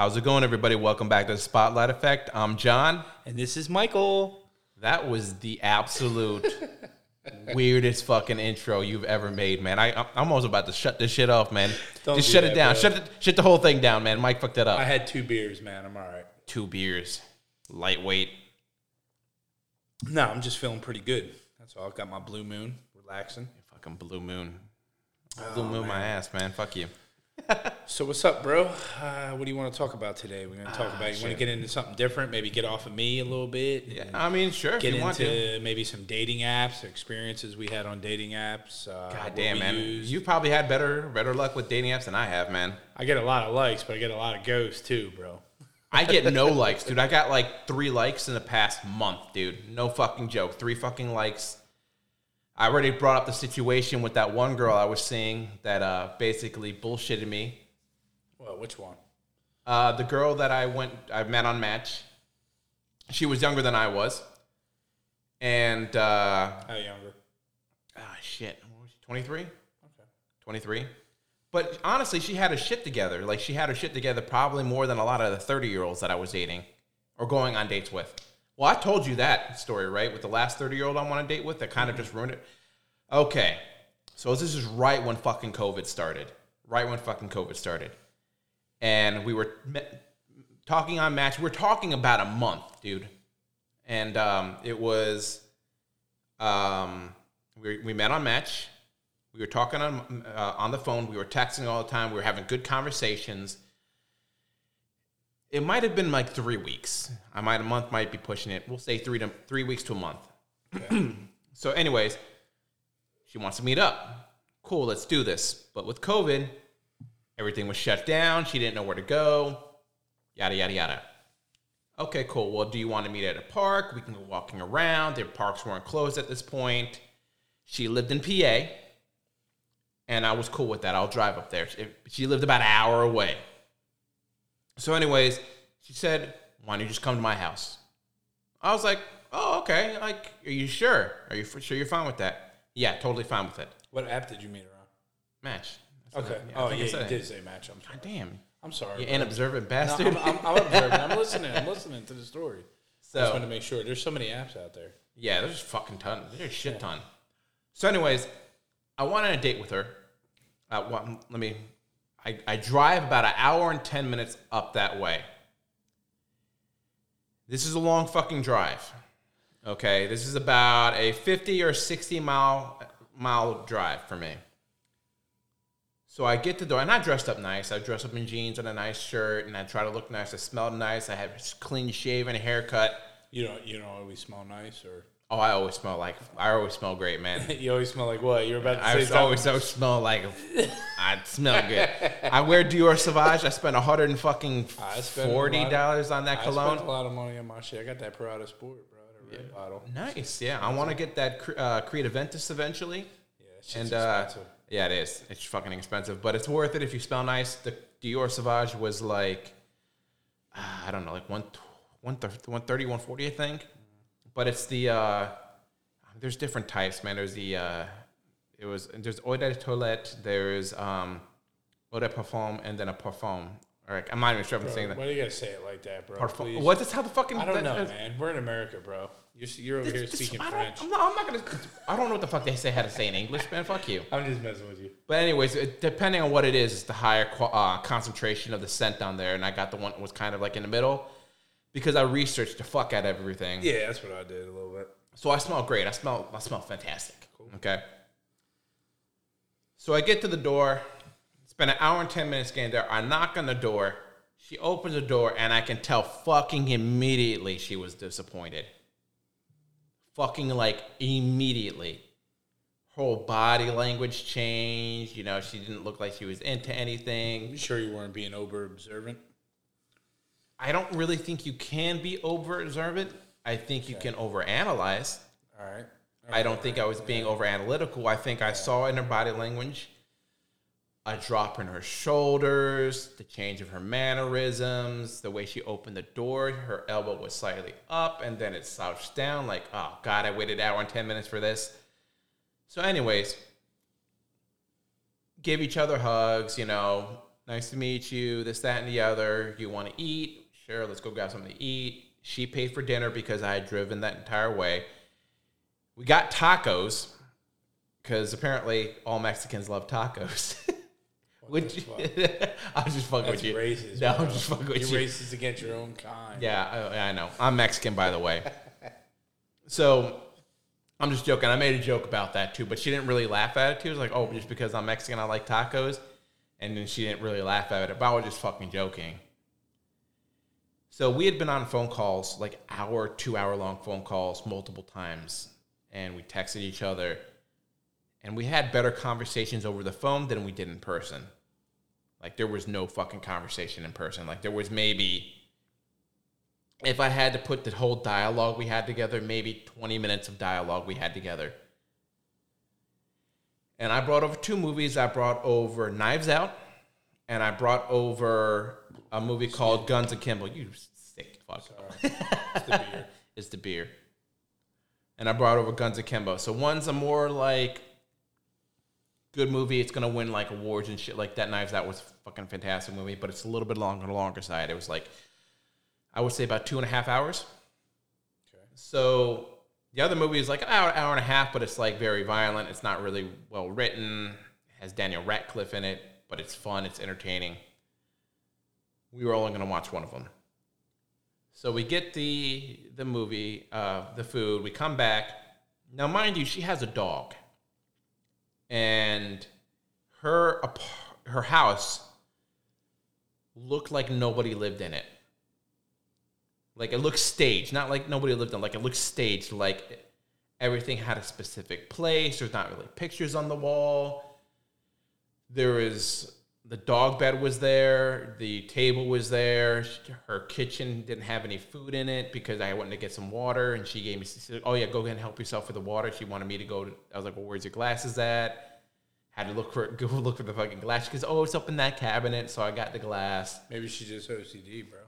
How's it going, everybody? Welcome back to the Spotlight Effect. I'm John. And this is Michael. That was the absolute weirdest fucking intro you've ever made, man. I, I'm almost about to shut this shit off, man. Don't Just do shut that, it down. bro. Shut the, shut the whole thing down, man. Mike fucked that up. I had two beers, man. I'm all right. Two beers, lightweight. No, I'm just feeling pretty good. That's all. I've got my blue moon, relaxing. Fucking blue moon. Oh, Blue moon my ass, man. Fuck you. So what's up, bro? Uh, what do you want to talk about today? We're gonna talk Ah, about. You want to get into something different? Maybe get off of me a little bit. Yeah, I mean, sure, if Get you want to. into maybe some dating apps, experiences we had on dating apps. Uh, God damn, man. used. You've probably had better better luck with dating apps than I have, man. I get a lot of likes, but I get a lot of ghosts too, bro. I get no likes, dude. I got like three likes in the past month, dude. No fucking joke. Three fucking likes. I already brought up the situation with that one girl I was seeing that uh, basically bullshitted me. Well, which one? Uh, the girl that I went, I met on Match. She was younger than I was, and uh, How younger? ah, shit, what was she? Twenty three. Okay. 23. But honestly, she had her shit together. Like she had her shit together probably more than a lot of the 30 year olds that I was dating or going on dates with. Well, I told you that story, right? With the last 30 year old I'm on a date with that kind of just ruined it. Okay. So this is right when fucking COVID started. Right when fucking COVID started. And we were me- talking on match. We were talking about a month, dude. And um, it was, um, we, we met on match. We were talking on uh, on the phone. We were texting all the time. We were having good conversations. It might have been like three weeks. I might a month might be pushing it. We'll say three to three weeks to a month. so, anyways, she wants to meet up. Cool, let's do this. But with COVID, everything was shut down. She didn't know where to go. Yada yada yada. Okay, cool. Well, do you want to meet at a park? We can go walking around. Their parks weren't closed at this point. She lived in PA and I was cool with that. I'll drive up there. She, lived about an hour away. So, anyways, she said, "Why don't you just come to my house?" I was like, "Oh, okay. Like, are you sure? Are you sure you're fine with that?" Yeah, totally fine with it. What app did you meet her Match. That's on? what Okay. I oh yeah, I you did say match. I'm sorry. God damn, I'm sorry. you bro. inobservant No, bastard. I'm, I'm, I'm observing. I'm listening. I'm listening to the story. So, I just want to make sure. There's so many apps out there. Yeah, there's fucking ton. There's a shit ton. So, anyways, I went on a date with her. Uh, well, let me. I, I drive about an hour and ten minutes up that way. This is a long fucking drive. Okay, this is about a fifty or sixty mile mile drive for me. So I get to the door, and I dressed up nice. I dressed up in jeans and a nice shirt, and I try to look nice. I smelled nice. I had a clean shaven, haircut. You don't. You don't always smell nice, or Oh, I always smell like I always smell great, man. you always smell like what? You're about to I say something. always always smell like I smell good. I wear Dior Sauvage. I spent a hundred and fucking I a forty dollars on that I cologne. spent a lot of money on my shit. I got that Prada Sport, bro. Red bottle. Nice, yeah. I want to get that Cre- uh, Creed Aventus eventually, Yeah, and uh, yeah, it is. It's fucking expensive, but it's worth it if you smell nice. The Dior Sauvage was like, uh, I don't know, like one, one, 130, 140, I think. But it's the uh, there's different types, man. There's the uh, it was there's eau de toilette, there's um, eau de parfum, and then a parfum. All right, I'm not even sure if I'm Bro, saying that. why do you gotta say it like that, bro? Parfum. Please. What is how the fucking I don't know, man. We're in America, bro. You're, you're over here This- this- speaking I French. I'm not. I'm not gonna. I don't know what the fuck they say how to say in English, man. Fuck you. I'm just messing with you. But anyways, it, depending on what it is, it's the higher qu- uh, concentration of the scent down there, and I got the one that was kind of like in the middle because I researched the fuck out of everything. Yeah, that's what I did a little bit. So I smell great. I smell. I smell fantastic. Okay. So I get to the door. Spend an hour and ten minutes getting there. I knock on the door. She opens the door, and I can tell fucking immediately she was disappointed. Fucking like immediately. Her whole body language changed. You know, she didn't look like she was into anything. You sure you weren't being over observant? I don't really think you can be over observant. I think you can overanalyze. All right. I don't think I was being over analytical. I think I saw in her body language a drop in her shoulders, the change of her mannerisms, the way she opened the door. Her elbow was slightly up and then it slouched down. Like, oh God, I waited an hour and 10 minutes for this. So, anyways, give each other hugs, you know, nice to meet you. This, that, and the other. You want to eat? Sure, let's go grab something to eat. She paid for dinner because I had driven that entire way. We got tacos because apparently all Mexicans love tacos. Would you? I'm just fucking That's with you. racist. No, bro. I'm just fucking with You're you. racist against your own kind. Yeah, I, I know. I'm Mexican, by the way. So I'm just joking. I made a joke about that too, but she didn't really laugh at it too. It was like, oh, just because I'm Mexican, I like tacos. And then she didn't really laugh at it, but I was just fucking joking. So we had been on phone calls, like hour, two hour long phone calls, multiple times. And we texted each other. And we had better conversations over the phone than we did in person. Like there was no fucking conversation in person. Like there was maybe if I had to put the whole dialogue we had together, maybe 20 minutes of dialogue we had together. And I brought over two movies. I brought over Knives Out, and I brought over a movie called Guns and Akimbo. You sick fuck. It's the beer. It's the beer. And I brought over Guns Akimbo. So one's a more like good movie. It's gonna win like awards and shit like that. Knives Out was a fucking fantastic movie, but it's a little bit long on the longer side. It was like I would say about two and a half hours. Okay. So the other movie is like an hour, hour and a half, but it's like very violent. It's not really well written. It has Daniel Radcliffe in it, but it's fun. It's entertaining. We were only going to watch one of them. So we get the the movie, uh, the food. We come back. Now, mind you, she has a dog, and her her house looked like nobody lived in it. Like it looks staged, not like nobody lived in. It. Like it looks staged. Like everything had a specific place. There's not really pictures on the wall. There is the dog bed was there. The table was there. Her kitchen didn't have any food in it because I went to get some water, and she gave me. She said, "Oh yeah, go ahead and help yourself with the water." She wanted me to go. To, I was like, "Well, where's your glasses at?" Had to look for go look for the fucking glass. She goes, "Oh, it's up in that cabinet." So I got the glass. Maybe she's just OCD, bro.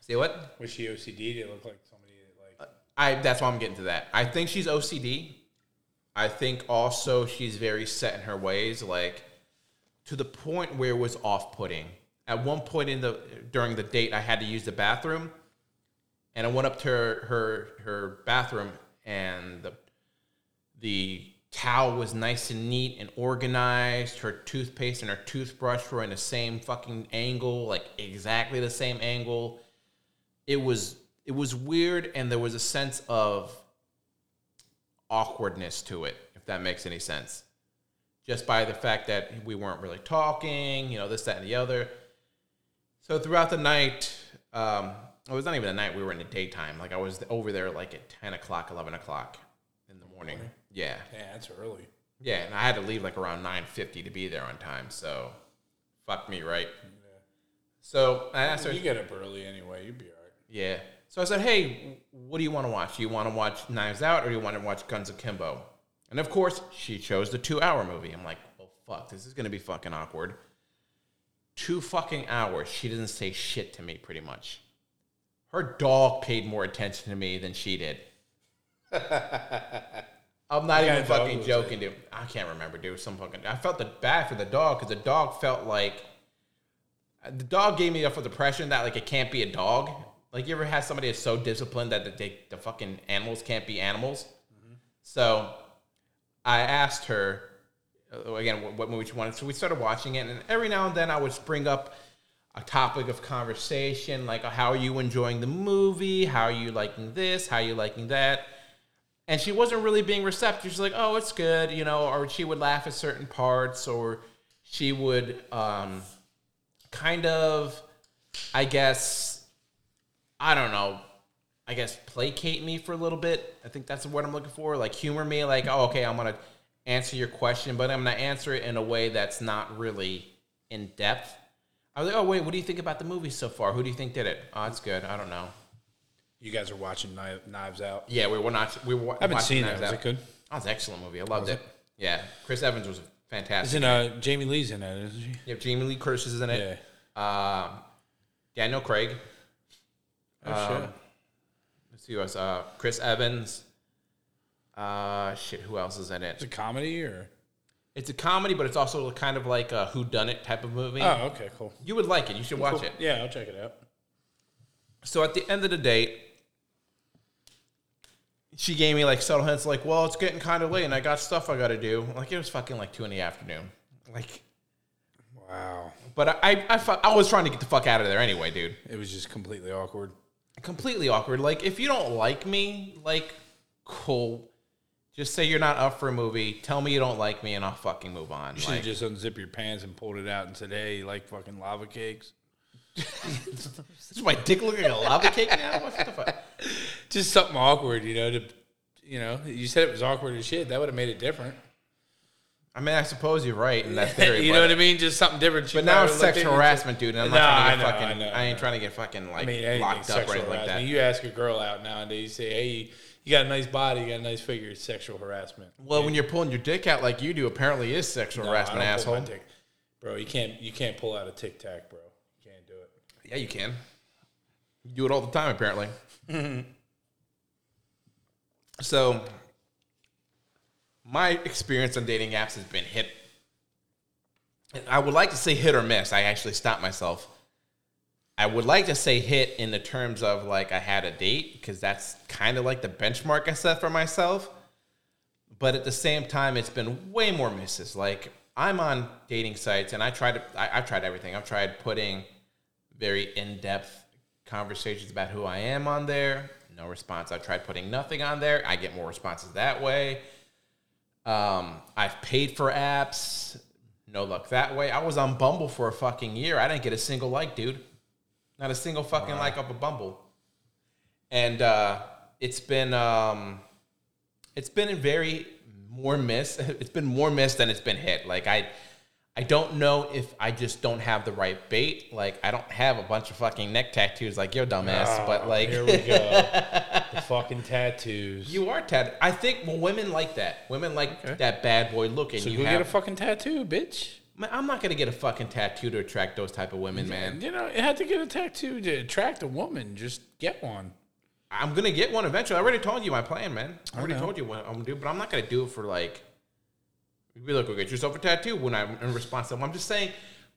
See what? Was she OCD? Did it look like somebody that, like uh, I that's why I'm getting to that. I think she's OCD. I think also she's very set in her ways, like to the point where it was off putting. At one point in the during the date, I had to use the bathroom, and I went up to her her, her bathroom, and the the towel was nice and neat and organized. Her toothpaste and her toothbrush were in the same fucking angle, like exactly the same angle it was it was weird and there was a sense of awkwardness to it if that makes any sense just by the fact that we weren't really talking you know this that and the other so throughout the night um it was not even a night we were in the daytime like i was over there like at 10 o'clock 11 o'clock in the morning yeah yeah, that's early. yeah and i had to leave like around 9.50 to be there on time so fuck me right so i asked her You get up early anyway. You'd be all right. yeah. So I said, hey, what do you want to watch? Do you want to watch Knives Out or do you want to watch Guns Akimbo? And of course, she chose the two hour movie. I'm like, well, fuck, this is going to be fucking awkward. Two fucking hours. She doesn't say shit to me, pretty much. Her dog paid more attention to me than she did. I'm not even fucking joking, dude. I can't remember, dude. Some fucking. I felt the bad for the dog because the dog felt like the dog gave me the impression that like it can't be a dog. Like you ever had somebody that's so disciplined that they, the fucking animals can't be animals. So I asked her uh, again what, movie she wanted. So we started watching it, and every now and then I would bring up a topic of conversation, like how are you enjoying the movie? How are you liking this? How are you liking that? And she wasn't really being receptive. She's like, "Oh, it's good," you know, or she would laugh at certain parts, or she would um, kind of, I guess, I don't know, I guess placate me for a little bit. I think that's what I'm looking for. Like humor me, like, oh, okay, I'm gonna answer your question, but I'm gonna answer it in a way that's not really in depth. I was like, oh wait, what do you think about the movie so far? Who do you think did it? Oh, it's good. I don't know. You guys are watching Knives Out. Yeah, we were not. We were. I haven't seen Knives that. Was Out. it good? Oh, it's an excellent movie. I loved it. Yeah, Chris Evans was fantastic. Isn't uh Jamie Lee's in it? Isn't she? Have Jamie Lee Curtis is in it. Yeah. Um, Daniel Craig. Oh Um, shit. Who else. Uh, Chris Evans. Uh, shit. Who else is in it? It's a comedy or? It's a comedy, but it's also kind of like a who done it type of movie. Oh, okay, cool. You would like it. You should watch Cool. it. Yeah, I'll check it out. So at the end of the date, she gave me like subtle hints, like, "Well, it's getting kind of late, and I got stuff I got to do." Like it was fucking like two in the afternoon. Like, Wow. but I, I, I, I was trying to get the fuck out of there anyway, dude. It was just completely awkward. Completely awkward. Like, if you don't like me, like, cool. Just say you're not up for a movie. Tell me you don't like me, and I'll fucking move on. You should Like, have just unzipped your pants and pulled it out and said, "Hey, you like fucking lava cakes?" is my dick looking like a lava cake now? What the fuck? Just something awkward, you know. To you know, you said it was awkward as shit. That would have made it different. I mean, I suppose you're right in that theory. you but- know what I mean? Just something different. She But now it's sexual you and said- harassment, dude. And I'm not trying to I know, fucking. I know, I ain't trying to get fucking like I mean, locked up or anything like that. You ask a girl out nowadays, you say, "Hey, you got a nice body, you got a nice figure." It's sexual harassment. Well, when you're pulling your dick out like you do, apparently is sexual No, harassment, don't pull my asshole. bro. You can't you can't pull out a tic tac, bro. You can't do it. Yeah, you can. You do it all the time, apparently. so, my experience on dating apps has been hit. I would like to say hit or miss. I actually stopped myself. I would like to say hit in the terms of like I had a date because that's kind of like the benchmark I set for myself. But at the same time, it's been way more misses. Like I'm on dating sites and I tried to, I, I've tried everything. I've tried putting very in-depth conversations about who I am on there. No response. I've tried putting nothing on there. I get more responses that way. Um, I've paid for apps. No luck that way. I was on Bumble for a fucking year. I didn't get a single like, dude. Not a single fucking like up a Bumble. And uh, it's been um, it's been very more miss. It's been more miss than it's been hit. Like I, I don't know if I just don't have the right bait. Like I don't have a bunch of fucking neck tattoos like your dumbass. but like here we go. the fucking tattoos. you are tatted. I think well, women like that. Women like that bad boy look, and so you go have. get a fucking tattoo, bitch. Man, I'm not gonna get a fucking tattoo to attract those type of women, man. You know, you had to get a tattoo to attract a woman. Just get one. I'm gonna get one eventually. I already told you my plan, man. I already know. told you what I'm gonna do, but I'm not gonna do it for like. You'd be like, go get yourself a tattoo when I'm in response to them. I'm just saying,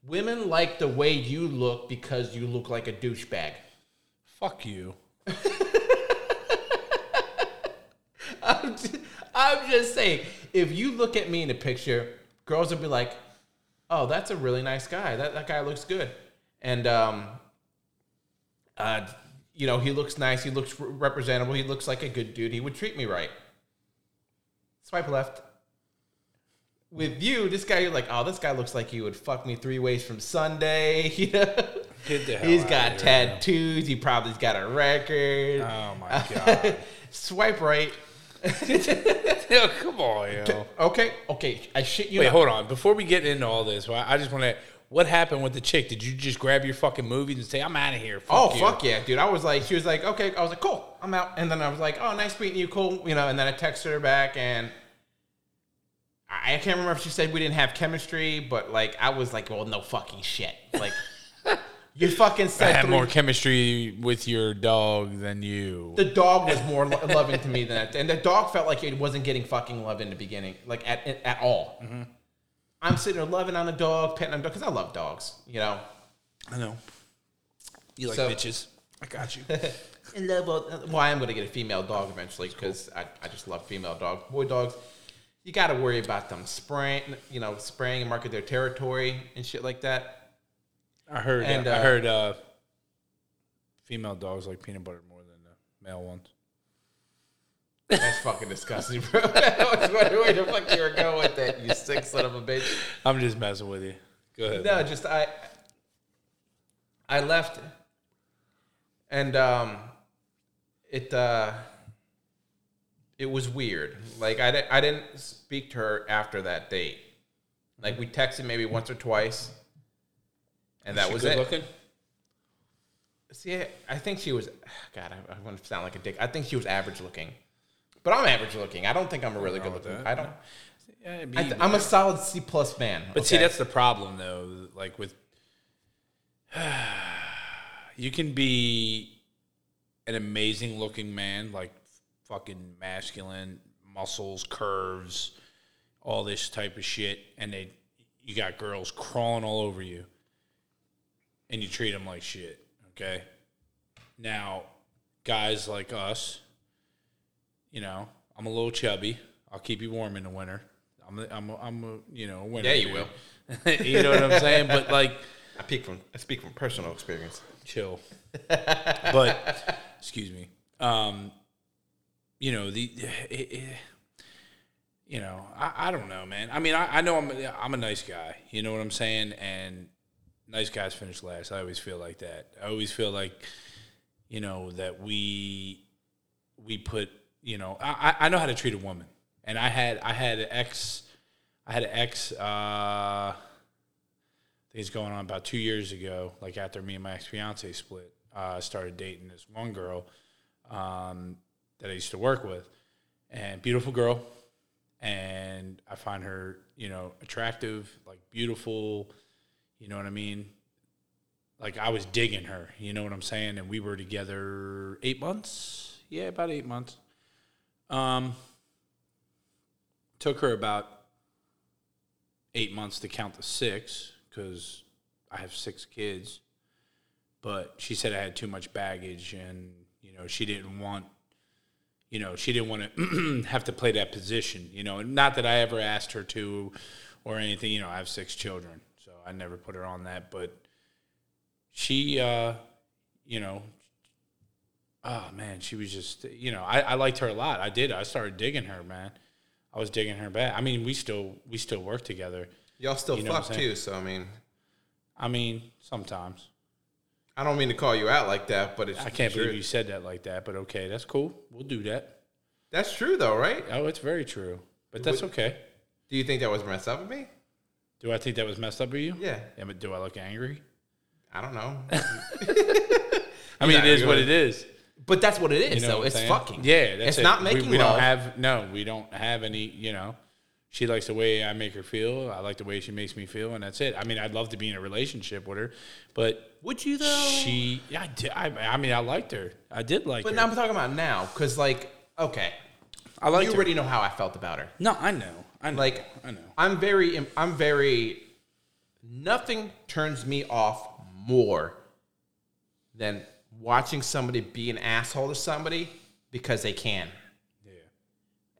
women like the way you look because you look like a douchebag. Fuck you. I'm just, I'm just saying, if you look at me in a picture, girls will be like, "Oh, that's a really nice guy. That that guy looks good," and um, uh, you know, he looks nice. He looks representable. He looks like a good dude. He would treat me right. Swipe left. With you, this guy, you're like, oh, this guy looks like he would fuck me three ways from Sunday. You know, Get the hell he's got tattoos. He probably's got a record. Oh my god. Swipe right. Yo, come on, yo. Okay, okay. I shit you. Wait, not. hold on. Before we get into all this, I just want to. What happened with the chick? Did you just grab your fucking movies and say, "I'm out of here"? Fuck Oh you. fuck yeah, dude! I was like, she was like, okay. I was like, cool, I'm out. And then I was like, oh, nice meeting you, cool, you know. And then I texted her back, and I I can't remember if she said we didn't have chemistry, but like I was like, well, no fucking shit. Like you fucking I said had three- more chemistry with your dog than you. the dog was more lo- loving to me than that, and the dog felt like it wasn't getting fucking love in the beginning, like at at all. Mm-hmm. I'm sitting there loving on the dog, petting on the dog because I love dogs, you know. I know. You like So- bitches. I got you. In love. Well, I am going to get a female dog eventually because I, I just love female dogs. Boy dogs, you got to worry about them spraying, you know, spraying and marking their territory and shit like that. I heard. And, I uh, heard. Uh, female dogs like peanut butter more than the male ones. That's fucking disgusting, bro. I was wondering where the fuck you were going with that, you sick son of a bitch. I'm just messing with you. Go ahead. No, just I I left and um it uh it was weird. Like I didn't I didn't speak to her after that date. Like we texted maybe once or twice. And that She was good it. looking. See, I think she was God, I, I want to sound like a dick. I think she was average looking. But I'm average looking. I don't think I'm a really good with looking. that. I don't Yeah, it'd be- I th- I'm a solid C plus man. But see, okay? that's the problem, though. Like with, you can be an amazing looking man, like fucking masculine, muscles, curves, all this type of shit, and they you got girls crawling all over you, and you treat them like shit. Okay, now guys like us, you know, I'm a little chubby. I'll keep you warm in the winter. I'm a, I'm a, I'm a you know a winter. Yeah, you dude. will. you know what I'm saying? But like, I speak from I speak from personal experience. chill. but excuse me. Um, you know the, it, it- you know I, I don't know, man. I mean, I, I know I'm a, I'm a nice guy. You know what I'm saying? And nice guys finish last. I always feel like that. I always feel like you know that we we put you know I, I know how to treat a woman, and I had I had an ex I had an ex. Uh, it's going on about two years ago. Like after me and my ex fiance split, uh, started dating this one girl um, that I used to work with, and beautiful girl, and I find her you know attractive, like beautiful. You know what I mean? Like I was digging her. You know what I'm saying? And we were together eight months. Yeah, about eight months. Um, took her about eight months to count the six because I have six kids. But she said I had too much baggage, and you know she didn't want, you know, she didn't want to have to play that position. You know, not that I ever asked her to, or anything. You know, I have six children, so I never put her on that. But she, uh, you know, oh man, she was just, you know, I, I liked her a lot. I did. I started digging her, man. I was digging her back. I mean, we still we still work together. Y'all still You know fuck too, so I mean, I mean, sometimes. I don't mean to call you out like that, but it's I can't true. believe you said that like that, but okay, that's cool. We'll do that. That's true though, right? Oh, it's very true. But that's okay. Do you think that was messed up with me? Do I think that was messed up of you? Yeah. Yeah, but do I look angry? I don't know. I mean, it is what it is. but that's what it is, You know though. It's saying? fucking. Yeah, that's it's it. not We- making we, love. don't have no, we don't have any. You know, she likes the way I make her feel. I like the way she makes me feel, and that's it. I mean, I'd love to be in a relationship with her, but Would you though? she, yeah, I, did, I, I mean, I liked her. I did like But her. now I'm talking about now, because like, okay, I liked you her. already know how I felt about her. no, I know. I know. Like, I know. I'm very, I'm very. Nothing turns me off more than watching somebody be an asshole to somebody because they can.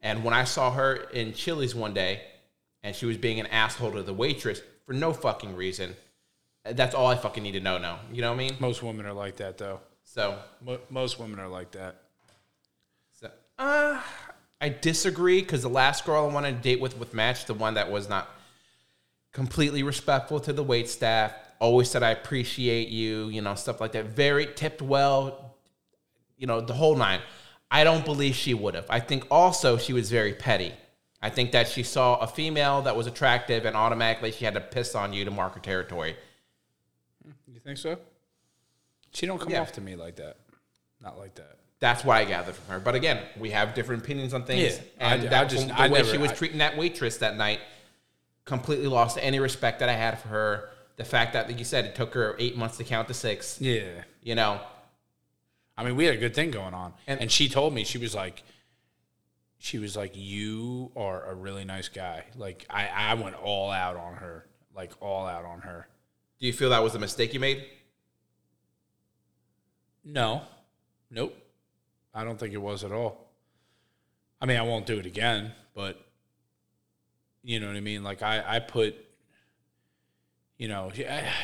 And when I saw her in Chili's one day, and she was being an asshole to the waitress for no fucking reason, that's all I fucking need to know now. You know what I mean? Most women are like that, though. So, Mo- most women are like that. so uh, I disagree because the last girl I wanted to date with with Match, the one that was not completely respectful to the wait staff, always said I appreciate you, you know, stuff like that. Very tipped well, you know, the whole nine. I don't believe she would have. I think also she was very petty. I think that she saw a female that was attractive and automatically she had to piss on you to mark her territory. You think so? She don't come Yeah. off to me like that. Not like that. That's what I gathered from her. But again, we have different opinions on things. Yeah, and I- I that just- the I way never- she was I- treating that waitress that night completely lost any respect that I had for her. The fact that, like you said, it took her eight months to count to six. Yeah. You know, I mean, we had a good thing going on. And- And, she told me, she was like, she was like, you are a really nice guy. Like, I, I went all out on her, like, all out on her. do you feel that was a mistake you made? No. Nope. I don't think it was at all. I mean, I won't do it again, but you know what I mean? Like I, I put, you know,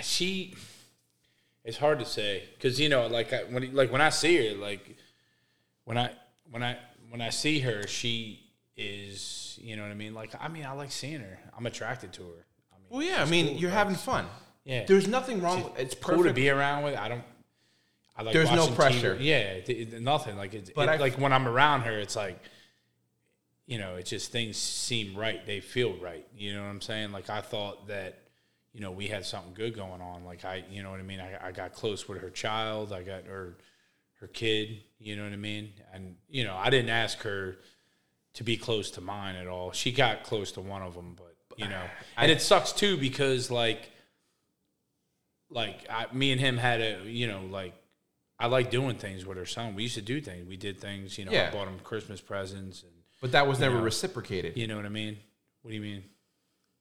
she-. It's hard to say because you know, like I, when like when I see her, like when I when I when I see her, she is, you know what I mean? Like I mean, I like seeing her. I'm attracted to her. I mean, Well, yeah. I mean, cool. you're having fun. yeah. There's nothing wrong. with It's cool perfect. to be around with. I don't. I like There's no pressure. TV. Yeah, th- th- nothing. Like it's But it- I- like when I'm around her, it's like, you know, it's just things seem right. They feel right. You know what I'm saying? Like I thought that, you know, we had something good going on. Like I, you know what I mean? I, I got close with her child. I got her, her kid. You know what I mean? And you know, I didn't ask her to be close to mine at all. She got close to one of them, but you know, and it sucks too because like, like I, me and him had a, you know, like I like doing things with her son. We used to do things. We did things. You know, Yeah. I bought him Christmas presents, and but that was never know. reciprocated. you know what I mean. What do you mean?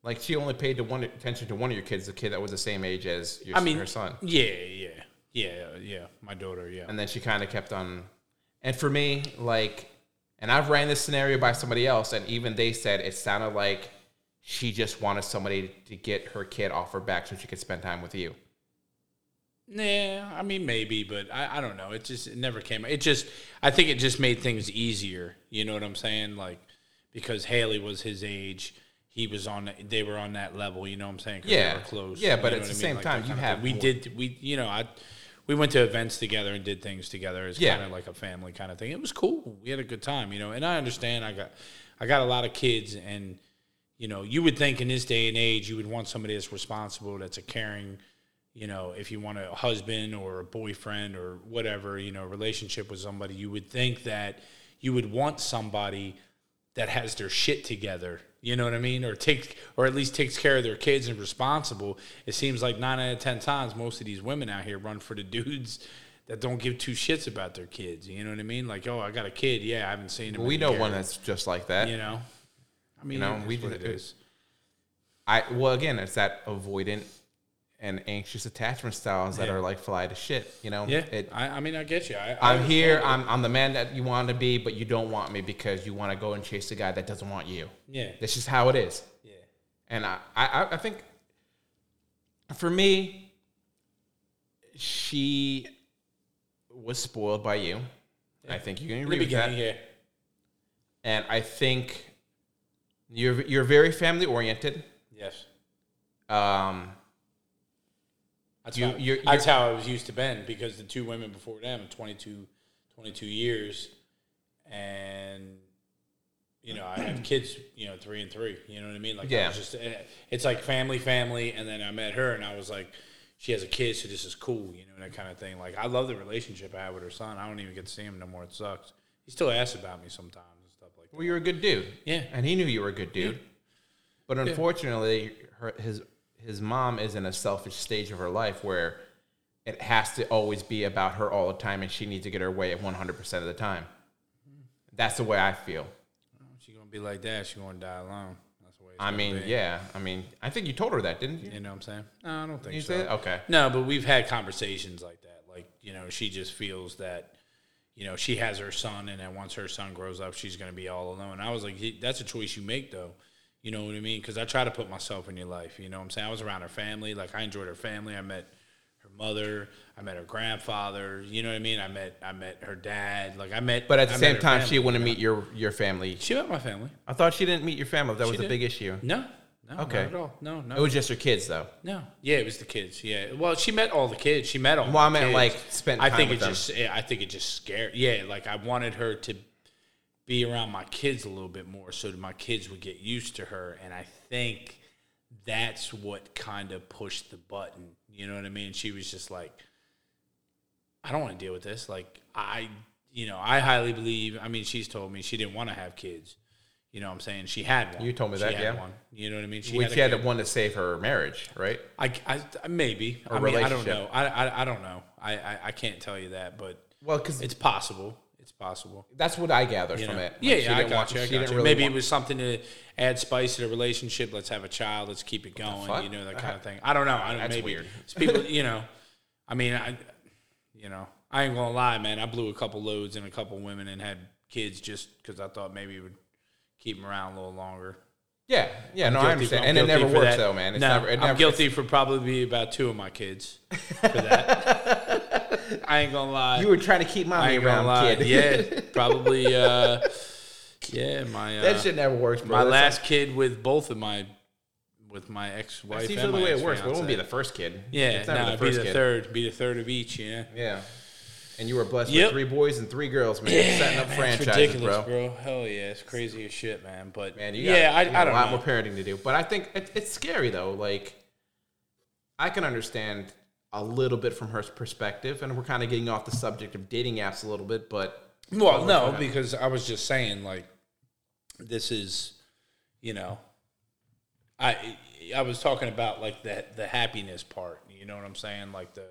Like she only paid to one attention to one of your kids, the kid that was the same age as your, I mean, her son, Yeah, yeah, yeah, yeah. My daughter, yeah. and then she kind of kept on. And for me, like, and I've ran this scenario by somebody else, and even they said it sounded like she just wanted somebody to get her kid off her back so she could spend time with you. Nah, I mean maybe, but I, I don't know. It just it never came. It just I think it just made things easier. You know what I'm saying? Like because Haley was his age, he was on. They were on that level. You know what I'm saying? Yeah. they were close. Yeah, you but know at the I mean? same Like time, you have we more- did we you know I we went to events together and did things together. It's Yeah. kind of like a family kind of thing. It was cool. We had a good time. You know, and I understand. I got I got a lot of kids and. You know, you would think in this day and age, you would want somebody that's responsible, that's a caring, you know, if you want a husband or a boyfriend or whatever, you know, relationship with somebody, you would think that you would want somebody that has their shit together. You know what I mean? Or takes, or at least takes care of their kids and responsible. It seems like nine out of ten times, most of these women out here run for the dudes that don't give two shits about their kids. You know what I mean? Like, oh, I got a kid. Yeah, I haven't seen him. we in a know year. one that's just like that. You know, I mean, know, it's we what it is. I well again, it's that avoidant and anxious attachment styles that Yeah. are like fly to shit. You know, Yeah, It, I, I mean, I get you. I, I I'm here. I'm I'm the man that you want to be, but you don't want me because you want to go and chase the guy that doesn't want you. Yeah, That's just how it is. yeah. And I, I, I think for me, she was spoiled by you. I think you can agree with that. yeah. And I think you're you're very family oriented. Yes. Um, That's, You- how, you're- that's how I was used to Ben because the two women before them, 22, 22 years, and you know I have kids, you know, three and three. You know what I mean? Like, Yeah. was just eh, it's like family, family, and then I met her, and I was like, she has a kid, so this is cool, you know, that kind of thing. Like, I love the relationship I have with her son. I don't even get to see him no more. It sucks. He still asks about me sometimes and stuff like that. well, you're a good dude. Yeah. and he knew you were a good dude. But unfortunately, her, his his mom is in a selfish stage of her life where it has to always be about her all the time, and she needs to get her way at 100 percent of the time. That's the way I feel. She gonna be like that. She gonna die alone. That's the way. It's I mean, yeah. I mean, I think you told her that, didn't you? You know what I'm saying? No, I don't think You so. said okay. No, but we've had conversations like that. Like, you know, she just feels that, you know, she has her son, and then once her son grows up, she's going to be all alone. I was like, that's a choice you make, though. You know what I mean? Because I try to put myself in your life. You know what I'm saying? I was around her family. Like, I enjoyed her family. I met her mother. I met her grandfather. You know what I mean? I met I met her dad. Like, I met. But at the I same time, family, she wouldn't you know? meet your your family. She met my family. I thought she didn't meet your family. That was She a did. big issue. No. No, Okay. not at all. No, no. It was just her kids, though. No, yeah, it was the kids. Yeah, well, she met all the kids. She met all. Well, I the meant, kids. like, spent I think with it them. just. I think it just scared. Yeah, like I wanted her to be around my kids a little bit more, so that my kids would get used to her, and I think that's what kind of pushed the button. You know what I mean? She was just like, I don't want to deal with this. Like I, you know, I highly believe. I mean, she's told me she didn't want to have kids. You know what I'm saying? She had one. You told me She that, yeah. One. You know what I mean? She Which had she had kid. one to save her marriage, right? I, I maybe. Or I mean, I don't know. I, I, I don't know. I, I, I can't tell you that, but Well, because it's possible. It's possible. that's what I gathered You from know? it. Like, yeah, yeah, I got you. I got didn't you. really Maybe it was something to add spice to the relationship. Let's have a child. Let's keep it going. You know that kind of thing. I don't know. I don't. That's maybe weird. It's people. You know. I mean, I. You know, I ain't gonna lie, man. I blew a couple loads and a couple women and had kids just because I thought maybe it would keep them around a little longer. Yeah, yeah, no, I understand, I'm and it never works that. though, man. It's no, never, it I'm never, guilty for probably about two of my kids for that. I ain't gonna lie. You were trying to keep I mommy around, lie. kid. Yeah, probably. Uh, yeah, my uh, that shit never works, bro. my That's last kid with both of my with my ex wife. That's usually the way it works, but it won't be the first kid. Yeah, it's never no, the it'd be the kid. third, be the third of each. Yeah. Yeah, and you were blessed Yep. with three boys and three girls, man. Setting up Man, franchises, ridiculous, bro. bro. Hell yeah, it's crazy as shit, man. But Man, you got, yeah, I, you I a lot know. more parenting to do, but I think it, it's scary though. Like, I can understand a little bit from her perspective, and we're kind of getting off the subject of dating apps a little bit, but Well, no, because I was just saying, like, this is, you know, I I was talking about like the the happiness part. You know what I'm saying? Like the,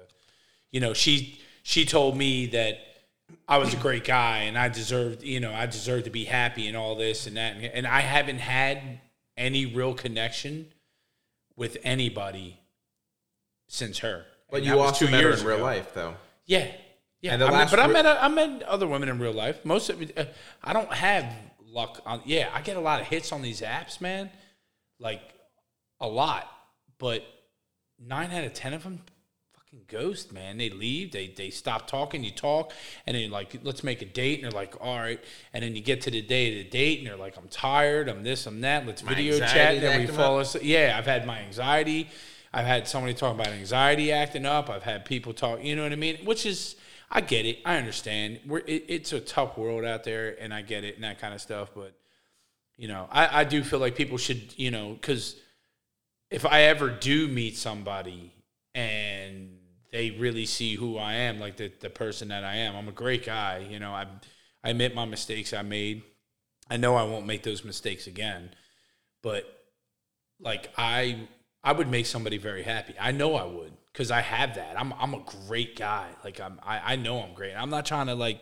you know, she she told me that I was a great guy and I deserved, you know, I deserved to be happy and all this and that, and, and I haven't had any real connection with anybody since her. But you also two met her in real ago. life, though. Yeah, yeah. I last but I met I met other women in real life. Most of it, uh, I don't have luck on. Yeah, I get a lot of hits on these apps, man. Like a lot, but nine out of ten of them fucking ghost, man. They leave, they they stop talking, you talk, and then like let's make a date, and they're like, all right, and then you get to the day of the date, and they're like, I'm tired, I'm this, I'm that, let's video chat, and then we fall asleep. Yeah, I've had my anxiety. I've had somebody talk about anxiety acting up. I've had people talk, you know what I mean? Which is, I get it. I understand. We're, it, it's a tough world out there, and I get it and that kind of stuff. But, you know, I, I do feel like people should, you know, because if I ever do meet somebody and they really see who I am, like the, the person that I am, I'm a great guy. You know, I, I admit my mistakes I made. I know I won't make those mistakes again, but like I I would make somebody very happy. I know I would because I have that. I'm I'm a great guy. Like I'm I, I know I'm great. I'm not trying to like